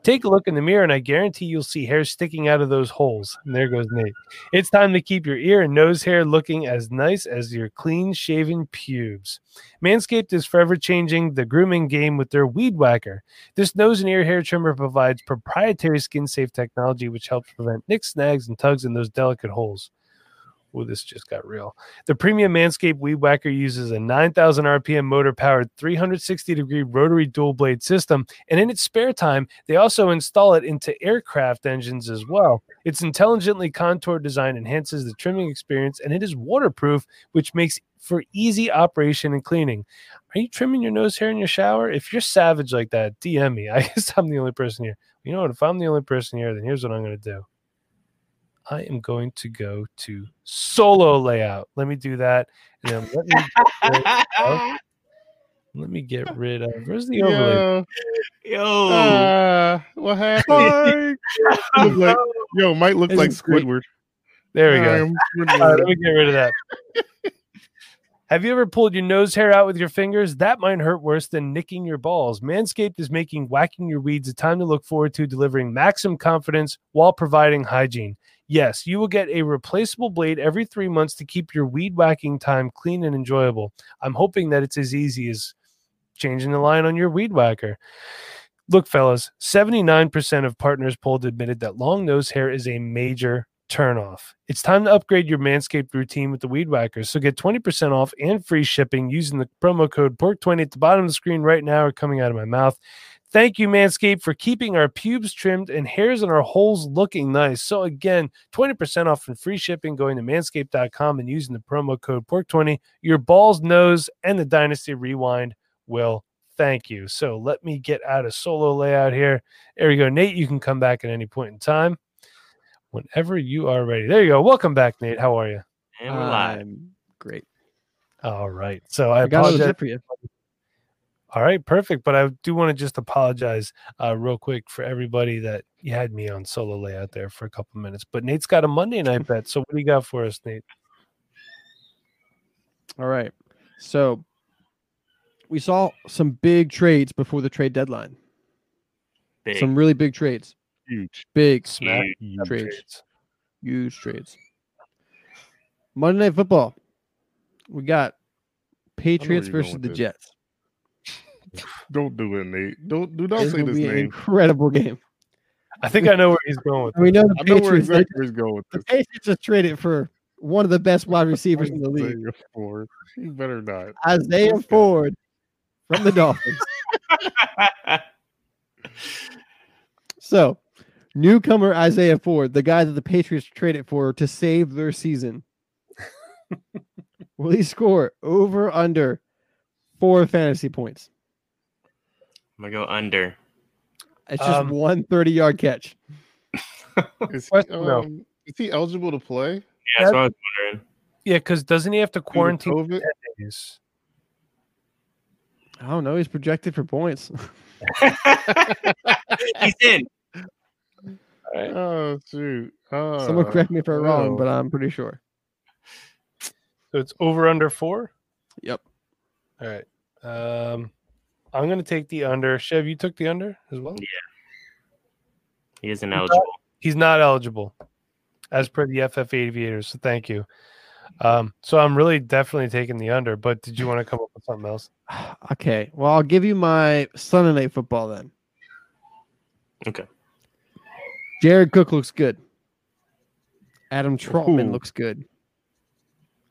Take a look in the mirror, and I guarantee you'll see hair sticking out of those holes. And there goes Nate. It's time to keep your ear and nose hair looking as nice as your clean shaven pubes. Manscaped is forever changing the grooming game with their Weed Whacker. This nose and ear hair trimmer provides proprietary skin safe technology which helps prevent nicks, snags, and tugs in those delicate holes. Oh, this just got real. The premium Manscaped Weed Whacker uses a 9,000 RPM motor powered 360 degree rotary dual blade system, and in its spare time, they also install it into aircraft engines as well. Its intelligently contoured design enhances the trimming experience, and it is waterproof, which makes for easy operation and cleaning. Are you trimming your nose hair in your shower? If you're savage like that, DM me. [LAUGHS] I guess I'm the only person here. You know what? If I'm the only person here, then here's what I'm going to do. I am going to go to solo layout. Let me do that. And then let me get rid of, [LAUGHS] let me get rid of where's the overlay? Yeah. Yo. Uh, what happened? [LAUGHS] Like, yo, might look like Isn't great. Squidward. There we go. I am [LAUGHS] All right, Squidward. let me get rid of that. Have you ever pulled your nose hair out with your fingers? That might hurt worse than nicking your balls. Manscaped is making whacking your weeds a time to look forward to, delivering maximum confidence while providing hygiene. Yes, you will get a replaceable blade every three months to keep your weed whacking time clean and enjoyable. I'm hoping that it's as easy as changing the line on your weed whacker. Look, fellas, 79% of partners polled admitted that long nose hair is a major turnoff. It's time to upgrade your Manscaped routine with the Weed Whackers. So get 20% off and free shipping using the promo code PORK20 at the bottom of the screen right now or coming out of my mouth. Thank you, Manscaped, for keeping our pubes trimmed and hairs in our holes looking nice. So, again, 20% off and free shipping going to manscaped.com and using the promo code PORK20. Your balls, nose, and the Dynasty Rewind will thank you. So, let me get out of solo layout here. There you go. Nate, you can come back at any point in time whenever you are ready. There you go. Welcome back, Nate. How are you? And we're. I'm great. All right. So I I apologize. zip for you. All right, perfect. But I do want to just apologize uh, real quick for everybody that you had me on solo layout there for a couple minutes. But Nate's got a Monday night [LAUGHS] bet. So what do you got for us, Nate? All right. So we saw some big trades before the trade deadline. Big. Some really big trades. Huge. Big, Smack Huge. up trades. huge trades. Monday Night Football. We got Patriots versus the this. Jets. [LAUGHS] Don't do it, Nate. Don't do not This say this be an name. incredible game. I think I know where he's going with [LAUGHS] we know the I know where Patriots. they- exactly where he's going with the this. Patriots just traded for one of the best wide [LAUGHS] receivers in the league, Isaiah Ford. You better not. Isaiah Okay. Ford from the Dolphins. So, newcomer Isaiah Ford, the guy that the Patriots traded for to save their season, will he score over under four fantasy points? I'm gonna go under. It's just Um, one 30 yard catch. [LAUGHS] Is he, Question, no. um, is he eligible to play? Yeah, that's what I was wondering. Yeah, because doesn't he have to quarantine COVID? days? I don't know. He's projected for points. [LAUGHS] [LAUGHS] He's in. Oh shoot! Uh, Someone correct me if I'm wrong, well. but I'm pretty sure. So it's over under four? Yep. All right. Um, I'm going to take the under. Chev, you took the under as well? Yeah. He isn't eligible. He's not eligible as per the FF Aviators. So thank you. Um, so I'm really definitely taking the under, but did you want to come up with something else? [SIGHS] Okay. Well, I'll give you my Sunday night football then. Okay. Jared Cook looks good. Adam Trautman Ooh. looks good.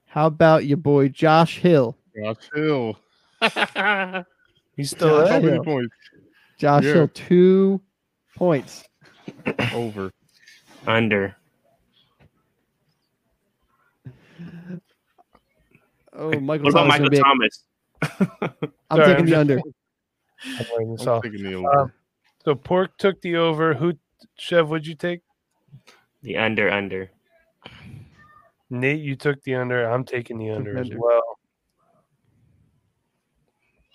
How about your boy Josh Hill? Josh Hill. [LAUGHS] He's still Josh How there. many points? Josh Yeah. Hill, two points. [COUGHS] Over. Under. Oh, Michael What about Thomas. Michael gonna be a- Thomas? [LAUGHS] I'm Sorry, taking I'm the just- under. I'm I'm taking the over. Um, so Pork took the over. Who, Chev, would you take? The under, under. Nate, you took the under. I'm taking the under as well.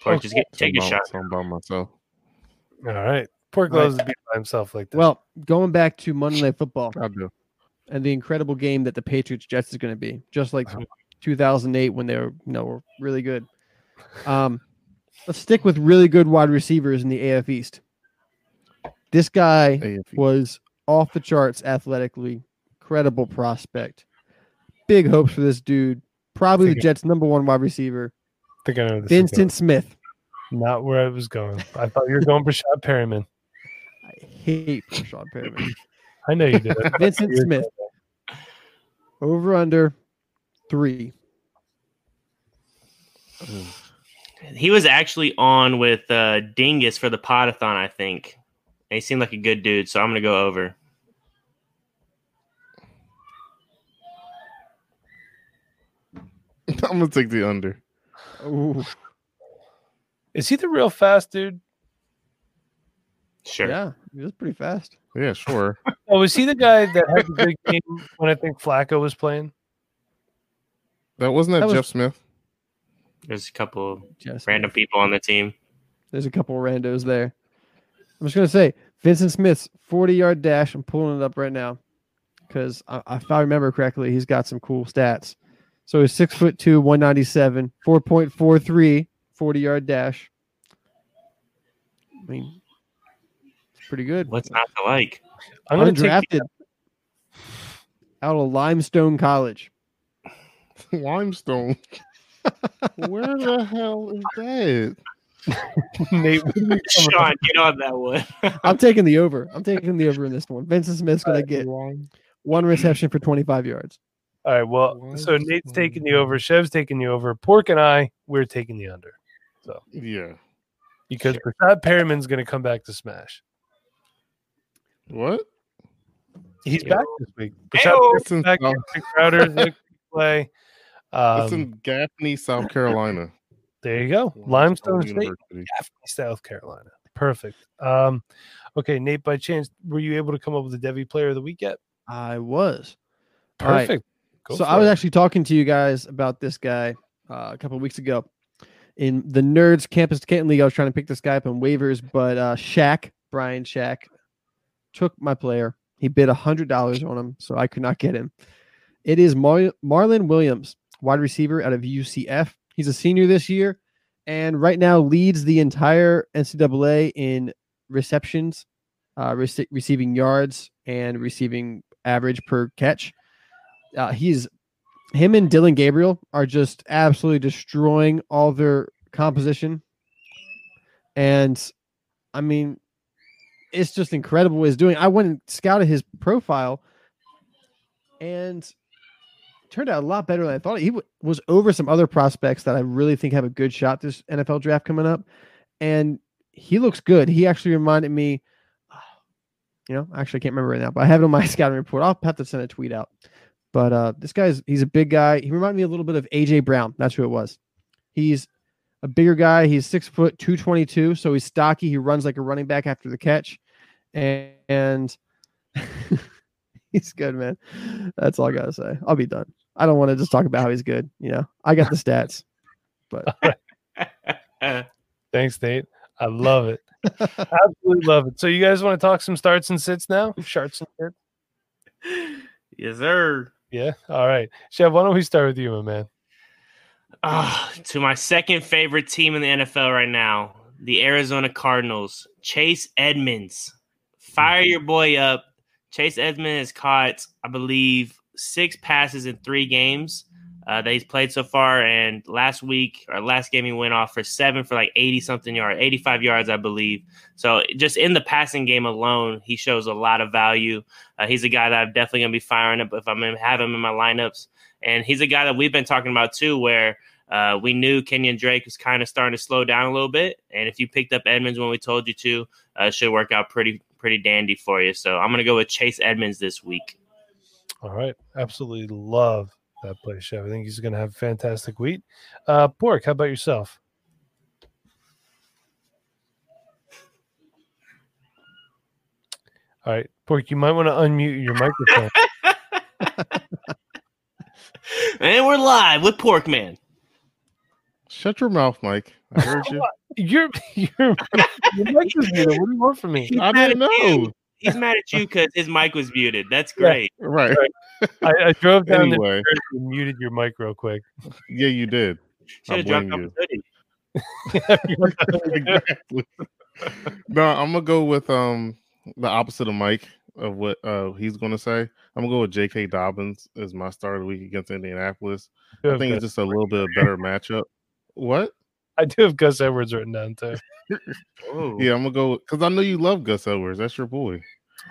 Or just get, take a shot. about- something about myself. All right. Pork All right. loves to be by himself like this. Well, going back to Monday Night Football I do. and the incredible game that the Patriots Jets is going to be, just like 2008 when they were, you know, were really good. Um, let's stick with really good wide receivers in the AF East. This guy AFC. was off the charts athletically, credible prospect. Big hopes for this dude. Probably the Jets' number one wide receiver, I think I know this Vyncint Smith. Not where I was going. I thought you were going for Shot Perriman. [LAUGHS] I hate Sean Perriman. I know you did. [LAUGHS] Vyncint Smith. Over under three. He was actually on with uh, Dingus for the podathon, I think. And he seemed like a good dude, so I'm gonna go over. [LAUGHS] I'm gonna take the under. Ooh, Is he the real fast dude? Sure. yeah, he was pretty fast. Yeah, sure. [LAUGHS] Oh, was he the guy that had the big game when I think Flacco was playing? That wasn't that, That was- Jeff Smith. There's a couple of Just random people on the team. There's a couple of randos there. I'm just gonna say Vyncint Smith's 40 yard dash. I'm pulling it up right now because if I remember correctly, he's got some cool stats. So he's six foot two, 197, 4.43 40 yard dash. I mean, it's pretty good. What's not to like? I'm going to take. Undrafted out of Limestone College. [LAUGHS] Limestone. [LAUGHS] Where the hell is that? [LAUGHS] Nate, what are we coming Sean, get on that one. I'm taking the over. I'm taking the over in this one. Vyncint Smith's gonna get one reception for 25 yards. All right. Well, so Nate's taking the over. Chev's taking the over. Pork and I, we're taking the under So Yeah. because Breshad Perriman's going to come back to smash. What? He's Ew. back this week. Ew. Breshad It's in, back. South, Big Crowder, play. it's Um, in Gaffney, South Carolina. there you go. Limestone State, Gaffney, South Carolina. Perfect. Um, okay, Nate. By chance, were you able to come up with a Devy Player of the Week yet? I was. All right. Perfect. Go so I was it. actually talking to you guys about this guy uh, a couple of weeks ago. in the Nerds Campus Canton League, I was trying to pick this guy up on waivers, but uh, Shaq, Brian Shaq, took my player. He bid $100 on him, so I could not get him. It is Mar- Marlon Williams, wide receiver out of UCF. He's a senior this year and right now leads the entire NCAA in receptions, uh, rece- receiving yards, and receiving average per catch. Uh, he's him and Dillon Gabriel are just absolutely destroying all their composition. And I mean, it's just incredible what he's doing. I went and scouted his profile and turned out a lot better than I thought. He w- was over some other prospects that I really think have a good shot this NFL draft coming up. And he looks good. He actually reminded me, [SIGHS] you know, actually I can't remember right now, but I have it on my [LAUGHS] scouting report. I'll have to send a tweet out. But uh, this guy's he's a big guy. He reminded me a little bit of AJ Brown. That's who it was. He's a bigger guy. He's six foot two twenty two, so he's stocky. He runs like a running back after the catch, and, and [LAUGHS] he's good, man. That's all I gotta say. I'll be done. I don't want to just talk about how he's good. You know, I got the stats, but [LAUGHS] Thanks, Nate. I love it. Absolutely love it. So you guys want to talk some starts and sits now? Sharts and sits. yes, sir. Yeah. All right. Chef, why don't we start with you, my man? Ah, to my second favorite team in the NFL right now, the Arizona Cardinals. Chase Edmonds. Fire your boy up. Chase Edmonds has caught, I believe, six passes in three games uh, that he's played so far. And last week, or last game, he went off for seven for like 80 something yards, 85 yards, I believe. So just in the passing game alone, he shows a lot of value. Uh, he's a guy that I'm definitely going to be firing up if I'm to have him in my lineups. And he's a guy that we've been talking about too, where uh, we knew Kenyan Drake was kind of starting to slow down a little bit. And if you picked up Edmonds when we told you to, uh, it should work out pretty, pretty dandy for you. So I'm going to go with Chase Edmonds this week. All right. Absolutely love that play, Chef. I think he's going to have a fantastic week. Uh, Pork, how about yourself? All right, Pork, you might want to unmute your microphone. [LAUGHS] and we're live with Pork Man. Shut your mouth, Mike. I [LAUGHS] heard you. You're, you're, your mic muted. What do you want from me? I mad didn't at you. know. He's mad at you because his mic was muted. That's great. Right. I, I drove down Anyway. the and muted your mic real quick. Yeah, you did. [LAUGHS] I dropped blame off his hoodie. [LAUGHS] [LAUGHS] exactly. no, I'm gonna go with um the opposite of Mike of what uh he's gonna say. I'm gonna go with J.K. Dobbins as my start of the week against Indianapolis. I think it's just a little bit better matchup. What? I do have Gus Edwards written down too. Oh. Yeah, I'm gonna go because I know you love Gus Edwards. That's your boy.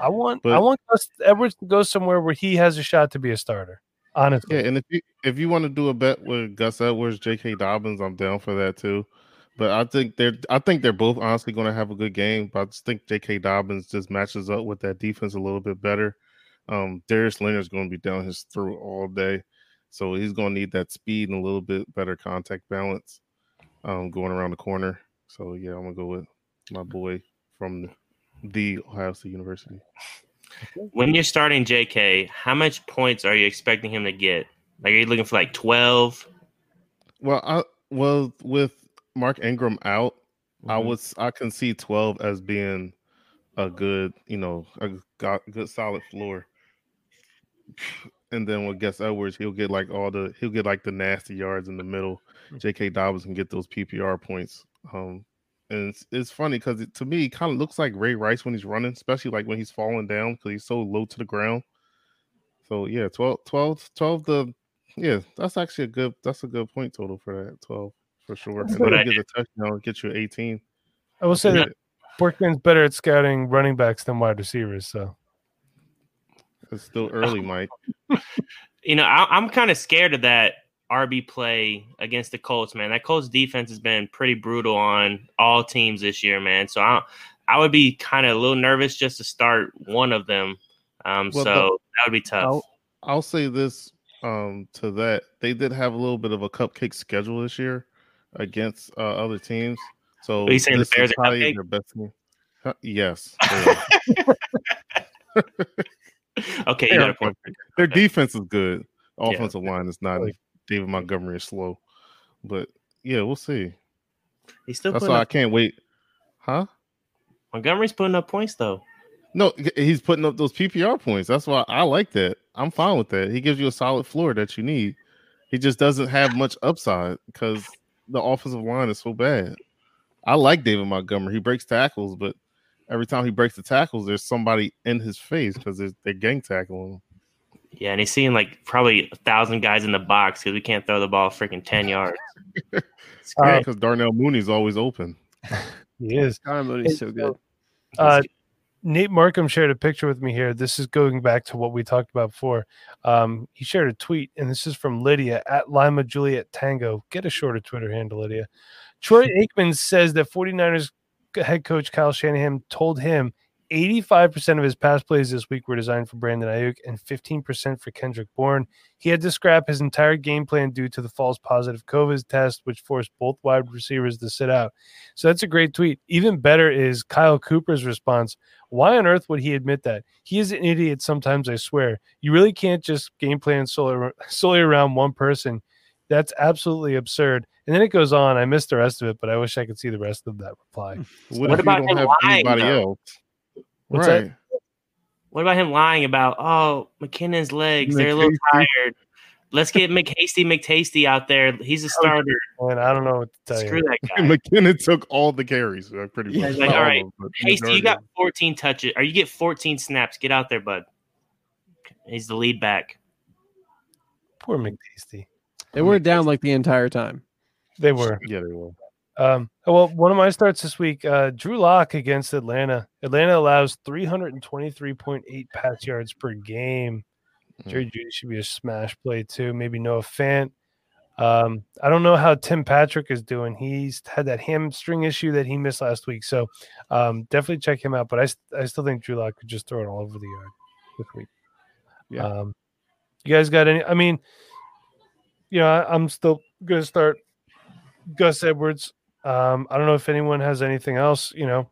I want I want Gus Edwards to go somewhere where he has a shot to be a starter. Honestly, Yeah, and if you if you want to do a bet with Gus Edwards, J.K. Dobbins, I'm down for that too. But I think they're I think they're both honestly going to have a good game. But I just think J.K. Dobbins just matches up with that defense a little bit better. Um, Darius Leonard's going to be down his throat all day, so he's going to need that speed and a little bit better contact balance, um, going around the corner. So yeah, I'm gonna go with my boy from the Ohio State University. [LAUGHS] When you're starting JK, how much points are you expecting him to get? Like, are you looking for like 12? Well, I well with Mark Ingram out, I Mhm. was I can see twelve as being a good, you know, a go- good solid floor. [SIGHS] And then with Gus Edwards, he'll get like all the he'll get like the nasty yards in the middle. J.K. Dobbins can get those PPR points. Um, and it's, it's funny because it, to me, it kind of looks like Ray Rice when he's running, especially like when he's falling down because he's so low to the ground. So yeah, 12, 12, 12 the yeah, that's actually a good that's a good point total for that 12 for sure. And Good then idea. he gets a touchdown, get you 18. I will say Yeah. that Porkman's better at scouting running backs than wide receivers. So It's still early, Mike. [LAUGHS] You know, I, I'm kind of scared of that RB play against the Colts, man. That Colts defense has been pretty brutal on all teams this year, man. So I, I would be kind of a little nervous just to start one of them. Um, Well, so the- that would be tough. I'll I'll say this um to that they did have a little bit of a cupcake schedule this year against uh, other teams. So Are you saying the Bears are probably cupcake? their best team. Huh, Yes, [LAUGHS] [LAUGHS] okay, you got a point. their defense is good. Yeah. Offensive line is not. Like- David Montgomery is slow, but yeah, we'll see. He's still That's putting why I can't wait. Huh? Montgomery's putting up points though. No, he's putting up those PPR points. That's why I like that. I'm fine with that. He gives you a solid floor that you need. He just doesn't have much upside because the offensive line is so bad. I like David Montgomery. He breaks tackles, but every time he breaks the tackles, there's somebody in his face because they're gang tackling him. Yeah, and he's seeing like probably a thousand guys in the box because we can't throw the ball freaking ten [LAUGHS] yards. It's Uh, because Darnell Mooney's always open. [LAUGHS] He is. Darnell Mooney's so good. Uh, Nate Markham shared a picture with me here. This is going back to what we talked about before. Um, he shared a tweet, and this is from Lydia at Lima Juliet Tango. Get a shorter Twitter handle, Lydia. Troy [LAUGHS] Aikman says that 49ers head coach Kyle Shanahan told him 85% of his pass plays this week were designed for Brandon Aiyuk and 15% for Kendrick Bourne. He had to scrap his entire game plan due to the false positive COVID test, which forced both wide receivers to sit out. So that's a great tweet. Even better is Kyle Cooper's response. Why on earth would he admit that? He is an idiot sometimes, I swear. You really can't just game plan solely, solely around one person. That's absolutely absurd. And then it goes on. I missed the rest of it, but I wish I could see the rest of that reply. What, [LAUGHS] What if about you him don't have lying, anybody though? else? What's that? right. What about him lying about oh McKinnon's legs? They're a little tired. Let's get McHasty McTasty out there. He's a starter. And I don't know what to tell Screw you. that [LAUGHS] guy. McKinnon took all the carries, uh, pretty Yeah, much. he's like, Not all of them, Hasty, you got 14 touches, or you get 14 snaps. Get out there, bud. He's the lead back. Poor McTasty. They were down like the entire time. They were. Yeah, they will. Um, well, one of my starts this week, uh, Drew Lock against Atlanta. Atlanta allows 323.8 pass yards per game. Hmm. Jerry Jeudy should be a smash play too. Maybe Noah Fant. Um, I don't know how Tim Patrick is doing. He's had that hamstring issue that he missed last week, so um, definitely check him out. But I, I still think Drew Lock could just throw it all over the yard this week. Yeah. Um, you guys got any? I mean, you know, I, I'm still going to start Gus Edwards. Um, I don't know if anyone has anything else. You know,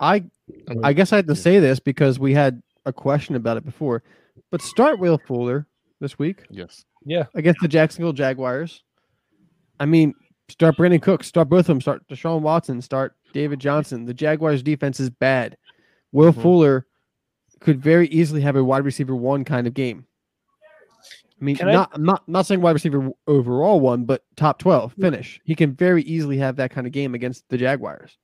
I I guess I had to say this because we had a question about it before. But start Will Fuller this week yes. yeah, against the Jacksonville Jaguars. I mean, start Brandin Cooks, start both of them, start Deshaun Watson, start David Johnson. The Jaguars defense is bad. Will Mhm. Fuller could very easily have a wide receiver one kind of game. I mean, Can I- not I'm not not saying wide receiver overall one, but top twelve finish. He can very easily have that kind of game against the Jaguars.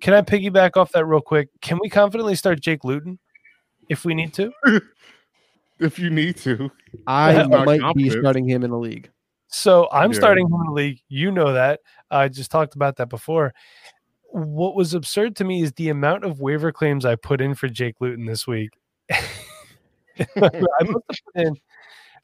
can I piggyback off that real quick? Can we confidently start Jake Luton if we need to? [LAUGHS] If you need to. I That's not might be starting him in the league. So I'm Yeah. starting him in the league. You know that. I just talked about that before. What was absurd to me is the amount of waiver claims I put in for Jake Luton this week. [LAUGHS] I must have put in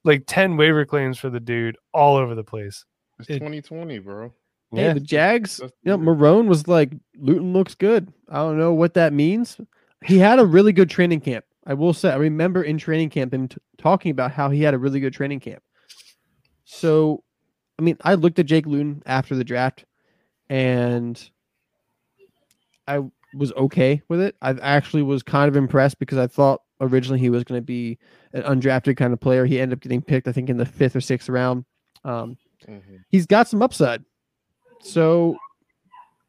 like 10 waiver claims for the dude all over the place. It's It- 2020, bro. Hey, Yeah. the Jags, That's you know. Marrone was like, Luton looks good. I don't know what that means. He had a really good training camp. I will say, I remember in training camp him t- talking about how he had a really good training camp. So, I mean, I looked at Jake Luton after the draft and I was okay with it. I actually was kind of impressed because I thought originally he was going to be an undrafted kind of player. He ended up getting picked, I think, in the fifth or sixth round. Um, Mhm. he's got some upside. So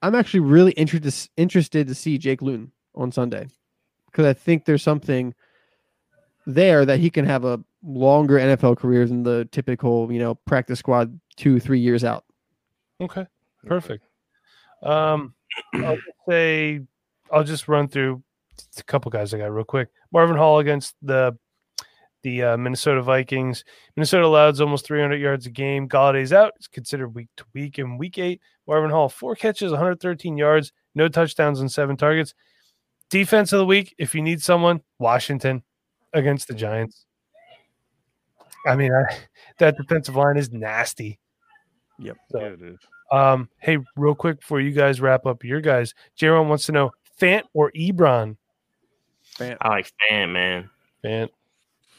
I'm actually really interested interested to see Jake Luton on Sunday because I think there's something there that he can have a longer NFL career than the typical, you know, practice squad two, three years out. Okay. Perfect. Um, I'll say I'll just run through a couple guys I got real quick. Marvin Hall against the the uh, Minnesota Vikings. Minnesota allows almost 300 yards a game. Golladay's out. It's considered week to week. In week eight, Marvin Hall four catches, 113 yards, no touchdowns, and seven targets. Defense of the week, if you need someone, Washington against the Giants. I mean, I, that defensive line is nasty. Yep. So, Yeah, it is. um, hey, real quick before you guys wrap up your guys, Jaron wants to know Fant or Ebron. I like Fan, man. Fant.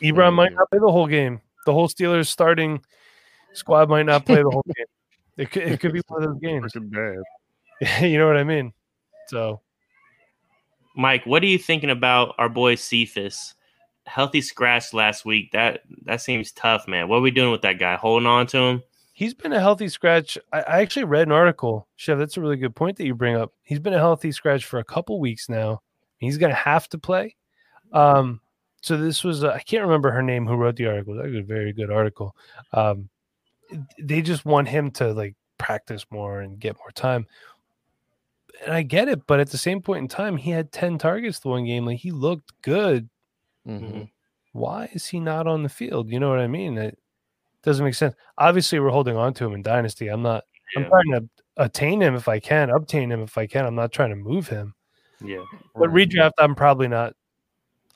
Ebron might not play the whole game. The whole Steelers starting squad might not play the whole game. It could, it could be one of those games. Bad. [LAUGHS] you know what I mean? So Mike, what are you thinking about our boy Cephus? Healthy scratch last week. That that seems tough, man. What are we doing with that guy? Holding on to him? He's been a healthy scratch. I, I actually read an article, Chev. That's a really good point that you bring up. He's been a healthy scratch for a couple weeks now. He's going to have to play. Um, so this was uh, I can't remember her name who wrote the article. That was a very good article. Um, they just want him to like practice more and get more time. And I get it, but at the same point in time, he had 10 targets the one game. Like he looked good. Mhm. Why is he not on the field? You know what I mean? It doesn't make sense. Obviously, we're holding on to him in Dynasty. I'm not I'm trying to attain him if I can, obtain him if I can. I'm not trying to move him. Yeah. But redraft, I'm probably not.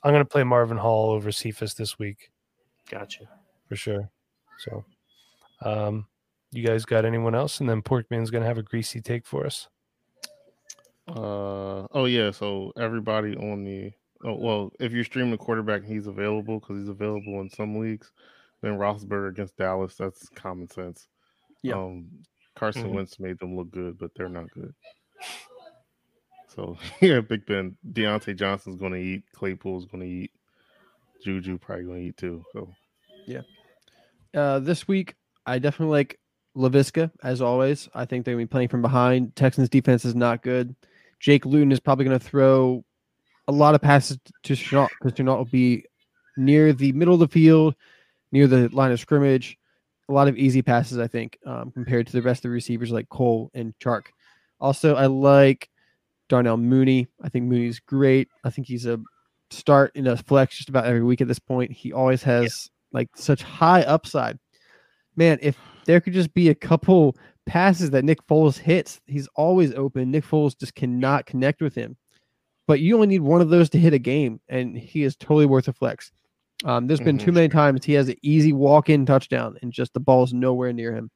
I'm going to play Marvin Hall over Cephus this week Gotcha. for sure. So, um, you guys got anyone else? And then Porkman's going to have a greasy take for us. Uh oh yeah, so everybody on the oh well, if you're streaming the quarterback, and he's available because he's available in some leagues. Then Roethlisberger against Dallas, that's common sense. Yeah. Um, Carson Mhm. Wentz made them look good, but they're not good. So [LAUGHS] yeah, Big Ben, Diontae Johnson's going to eat. Claypool's going to eat. Juju probably going to eat too. So yeah. Uh, this week, I definitely like Laviska as always. I think they're going to be playing from behind. Texans defense is not good. Jake Luton is probably going to throw a lot of passes to Shenault because Shenault will be near the middle of the field, near the line of scrimmage. A lot of easy passes, I think, um, compared to the rest of the receivers like Cole and Chark. Also, I like Darnell Mooney. I think Mooney's great. I think he's a start in a flex just about every week at this point. He always has like such high upside. Man, if there could just be a couple passes that Nick Foles hits, he's always open. Nick Foles just cannot connect with him. But you only need one of those to hit a game, and he is totally worth a flex. Um, there's been too Mhm. many times he has an easy walk-in touchdown, and just the ball's nowhere near him.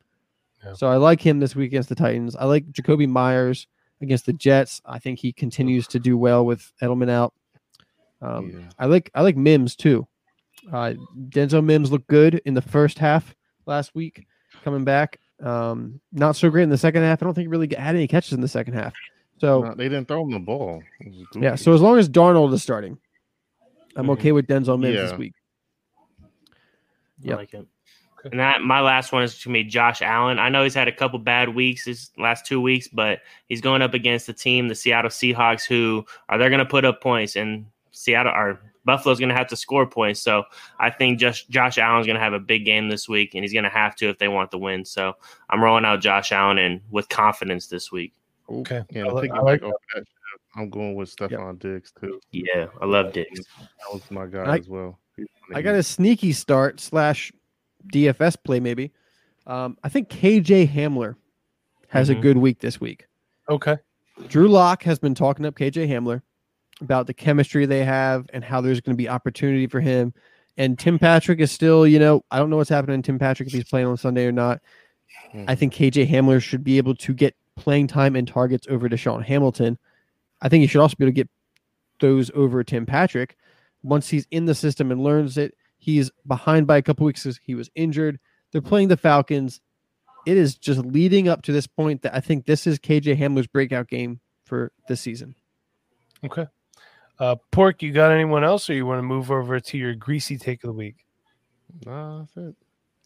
Yeah. So I like him this week against the Titans. I like Jakobi Meyers against the Jets. I think he continues to do well with Edelman out. Um, yeah. I like I like Mims too. Uh, Denzel Mims looked good in the first half last week, coming back. Um, not so great in the second half. I don't think he really had any catches in the second half. So No, they didn't throw him the ball. Yeah, so as long as Darnold is starting, I'm Mhm. okay with Denzel Mims this Yeah. week. I Yep. like it. Okay. And that my last one is to me Josh Allen. I know he's had a couple bad weeks his last two weeks, but he's going up against the team, the Seattle Seahawks, who are they're going to put up points, and Seattle or Buffalo's going to have to score points. So I think just Josh Allen's going to have a big game this week, and he's going to have to if they want the win. So I'm rolling out Josh Allen and with confidence this week. Okay. Yeah, I, I think I like that. I'm going with Stefon Diggs too. Yeah, I love Diggs. That was my guy I- as well. I got a sneaky start slash DFS play maybe. Um, I think KJ Hamler has a Mhm. good week this week. Okay. Drew Lock has been talking up KJ Hamler about the chemistry they have and how there's going to be opportunity for him. And Tim Patrick is still, you know, I don't know what's happening to Tim Patrick if he's playing on Sunday or not. I Mhm. think KJ Hamler should be able to get playing time and targets over DaeSean Hamilton. I think he should also be able to get those over Tim Patrick. Once he's in the system and learns it, he's behind by a couple weeks because he was injured. They're playing the Falcons. It is just leading up to this point that I think this is KJ Hamler's breakout game for this season. Okay. Uh, Pork, you got anyone else, or you want to move over to your greasy take of the week? Nah, that's it.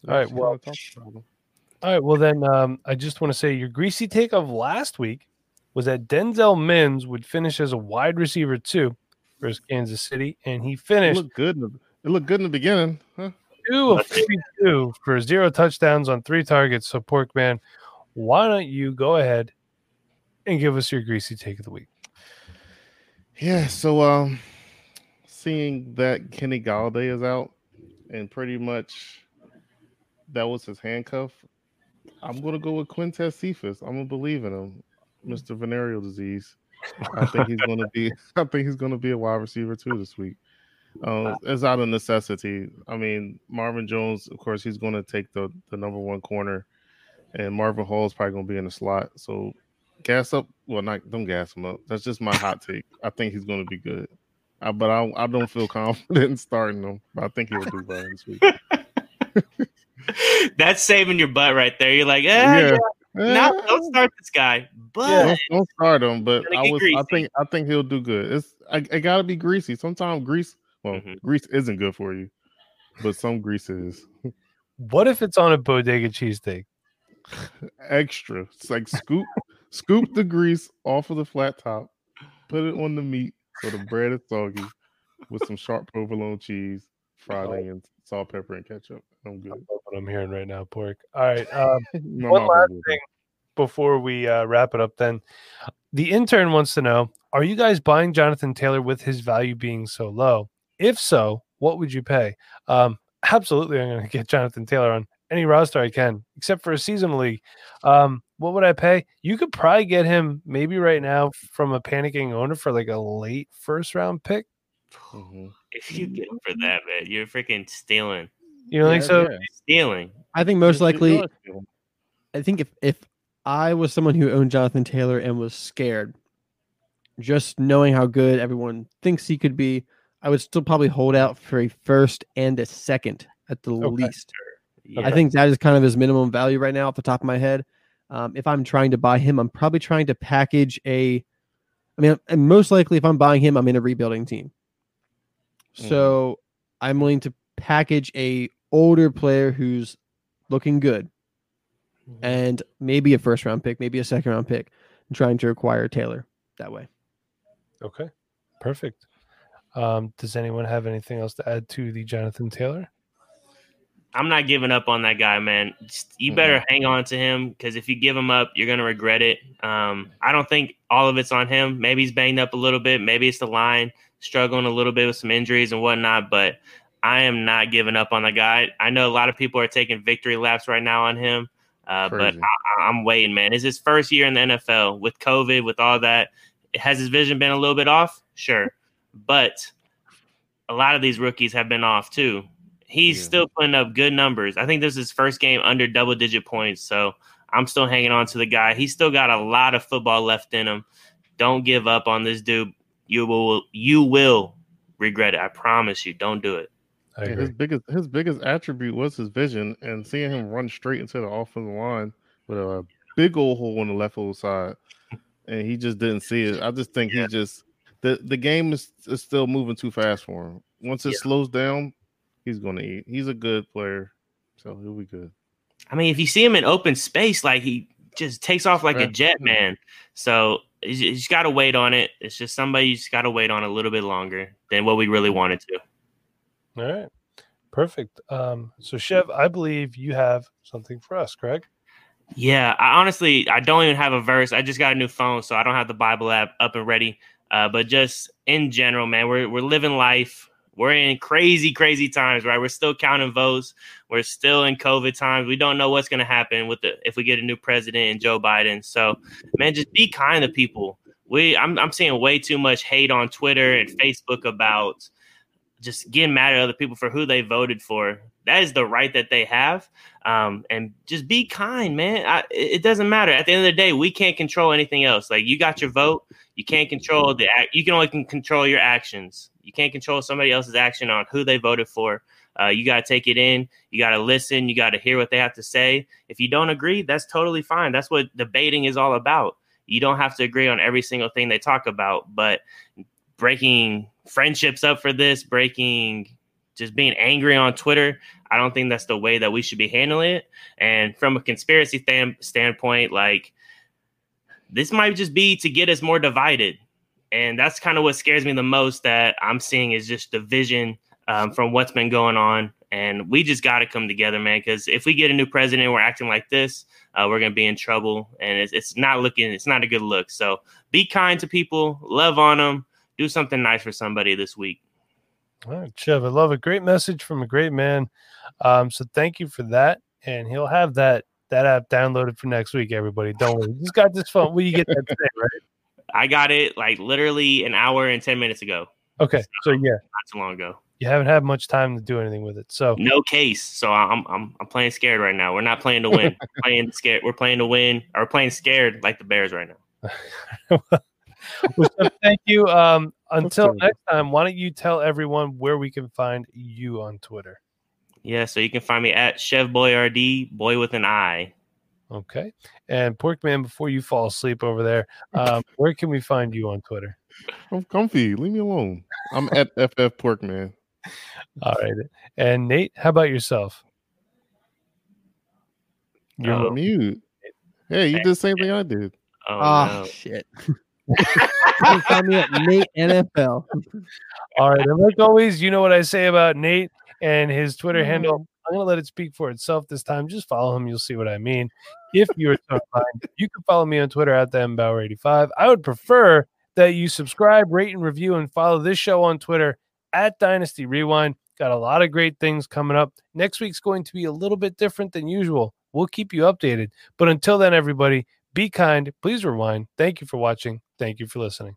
All right, well- what I talked about. All right. Well, then um, I just want to say your greasy take of last week was that Denzel Mims would finish as a wide receiver too versus Kansas City, and he It finished looked good. In the, it looked good in the beginning, huh? two of 52 for zero touchdowns on three targets. So, Porkman, why don't you go ahead and give us your greasy take of the week? Yeah. So, um, seeing that Kenny Golladay is out, and pretty much that was his handcuff, I'm gonna go with Quintez Cephus. I'm gonna believe in him, Mister Venereal Disease. I think he's gonna be. [LAUGHS] I think he's gonna be a wide receiver too this week. Um, it's out of necessity. I mean, Marvin Jones, of course, he's gonna take the the number one corner, and Marvin Hall is probably gonna be in the slot. So, gas up. Well, not don't gas him up. That's just my hot take. I think he's gonna be good. Uh, but I, I don't feel [LAUGHS] confident in starting him. But I think he'll do well this week. [LAUGHS] That's saving your butt right there. You're like, eh, yeah. no, Eh, don't start this guy. But don't, don't start him, but I was I think I think he'll do good. It's I, it gotta be greasy. Sometimes grease well Mhm. grease isn't good for you, but some grease is. What if it's on a bodega cheesesteak? [LAUGHS] extra. It's like scoop scoop the grease off of the flat top, put it on the meat so the bread is soggy with some sharp provolone cheese, fried Oh. onions, salt, pepper, and ketchup. I'm good. That's what I'm hearing right now, pork. All right. Um, [LAUGHS] My One last is watering. thing before we uh, wrap it up, then the intern wants to know: Are you guys buying Jonathan Taylor with his value being so low? If so, what would you pay? Um, absolutely, I'm going [LAUGHS] to get Jonathan Taylor on any roster I can, except for a seasonal league. Um, what would I pay? You could probably get him maybe right now from a panicking owner for like a late first round pick. Mhm. If you get him for that, man, you're freaking stealing. You don't think Yeah, so? yeah. Stealing. I think most You- you likely. I think if if I was someone who owned Jonathan Taylor and was scared, just knowing how good everyone thinks he could be, I would still probably hold out for a first and a second at the Okay. least. Yeah. I think that is kind of his minimum value right now, off the top of my head. Um, if I'm trying to buy him, I'm probably trying to package a. I mean, and most likely, if I'm buying him, I'm in a rebuilding team. So I'm willing to package a older player who's looking good, and maybe a first round pick, maybe a second round pick, and trying to acquire Taylor that way. Okay, perfect. Um, does anyone have anything else to add to the Jonathan Taylor? I'm not giving up on that guy, man. Just- you better hang on to him because if you give him up, you're gonna regret it. Um, I don't think all of it's on him. Maybe he's banged up a little bit. Maybe it's the line struggling a little bit with some injuries and whatnot. But I am not giving up on the guy. I know a lot of people are taking victory laps right now on him, uh, but I, I'm waiting, man. It's his first year in the NFL with COVID, with all that. Has his vision been a little bit off? Sure, but a lot of these rookies have been off too. He's Yeah. still putting up good numbers. I think this is his first game under double digit points. So I'm still hanging on to the guy. He's still got a lot of football left in him. Don't give up on this dude. You will you will regret it. I promise you. Don't do it. Yeah, his biggest his biggest attribute was his vision, and seeing him run straight into the offensive line with a big old hole on the left old side, and he just didn't see it. I just think he just the the game is, is still moving too fast for him. Once it Yeah. slows down, he's gonna eat. He's a good player, so he'll be good. I mean, if you see him in open space, like he just takes off like a jet, man. So you you just got to wait on it. It's just somebody you just got to wait on a little bit longer than what we really wanted to. All right. Perfect. Um, so Chev, I believe you have something for us, correct? Yeah, I honestly I don't even have a verse. I just got a new phone, so I don't have the Bible app up and ready. Uh, but just in general, man, we're we're living life. We're in crazy, crazy times, right? We're still counting votes. We're still in COVID times. We don't know what's going to happen with the if we get a new president and Joe Biden. So, man, just be kind to people. We I'm I'm seeing way too much hate on Twitter and Facebook about just getting mad at other people for who they voted for. That is the right that they have. Um, and just be kind, man. I, it it doesn't matter. At the end of the day, we can't control anything else. Like you got your vote, you can't control the. You can only control your actions. You can't control somebody else's action on who they voted for. Uh, you got to take it in. You got to listen. You got to hear what they have to say. If you don't agree, that's totally fine. That's what debating is all about. You don't have to agree on every single thing they talk about, but breaking friendships up for this, breaking just being angry on Twitter, I don't think that's the way that we should be handling it. And from a conspiracy stand, standpoint, like this might just be to get us more divided. And that's kind of what scares me the most that I'm seeing is just division um, from what's been going on. And we just got to come together, man. Because if we get a new president, we're acting like this, uh, we're gonna be in trouble, and it's, it's not looking, it's not a good look. So be kind to people, love on them, do something nice for somebody this week. All right, Chev, I love a great message from a great man. Um, so thank you for that. And he'll have that that app downloaded for next week, everybody. Don't worry. He's got this phone. Will you get that today, right? I got it like literally an hour and 10 minutes ago, Okay. So yeah, not too long ago. you haven't had much time to do anything with it. So No case. So I'm I'm I'm playing scared right now. We're not playing to win. We're playing scared. We're playing to win. Or we're playing scared like the Bears right now. [LAUGHS] Well, Chev, thank you. Um, until next time, why don't you tell everyone where we can find you on Twitter? Yeah, so you can find me at Chev Boyardee, boy with an I. Okay. And Porkman, before you fall asleep over there, um, [LAUGHS] where can we find you on Twitter? I'm comfy. Leave me alone. I'm at [LAUGHS] FF Porkman. All right. And Nate, how about yourself? You're Oh. Mute. Hey, you did the same thing I did. Oh, Ah, no. shit. [LAUGHS] you can find me at Nate NFL. All right. And like always, you know what I say about Nate and his Twitter handle. Mm-hmm. I'm going to let it speak for itself this time. Just follow him. You'll see what I mean. If you're so inclined, you can follow me on Twitter at the mbauer85. I would prefer that you subscribe, rate, and review, and follow this show on Twitter at Dynasty Rewind. Got a lot of great things coming up. Next week's going to be a little bit different than usual. We'll keep you updated. But until then, everybody, be kind. Please rewind. Thank you for watching. Thank you for listening.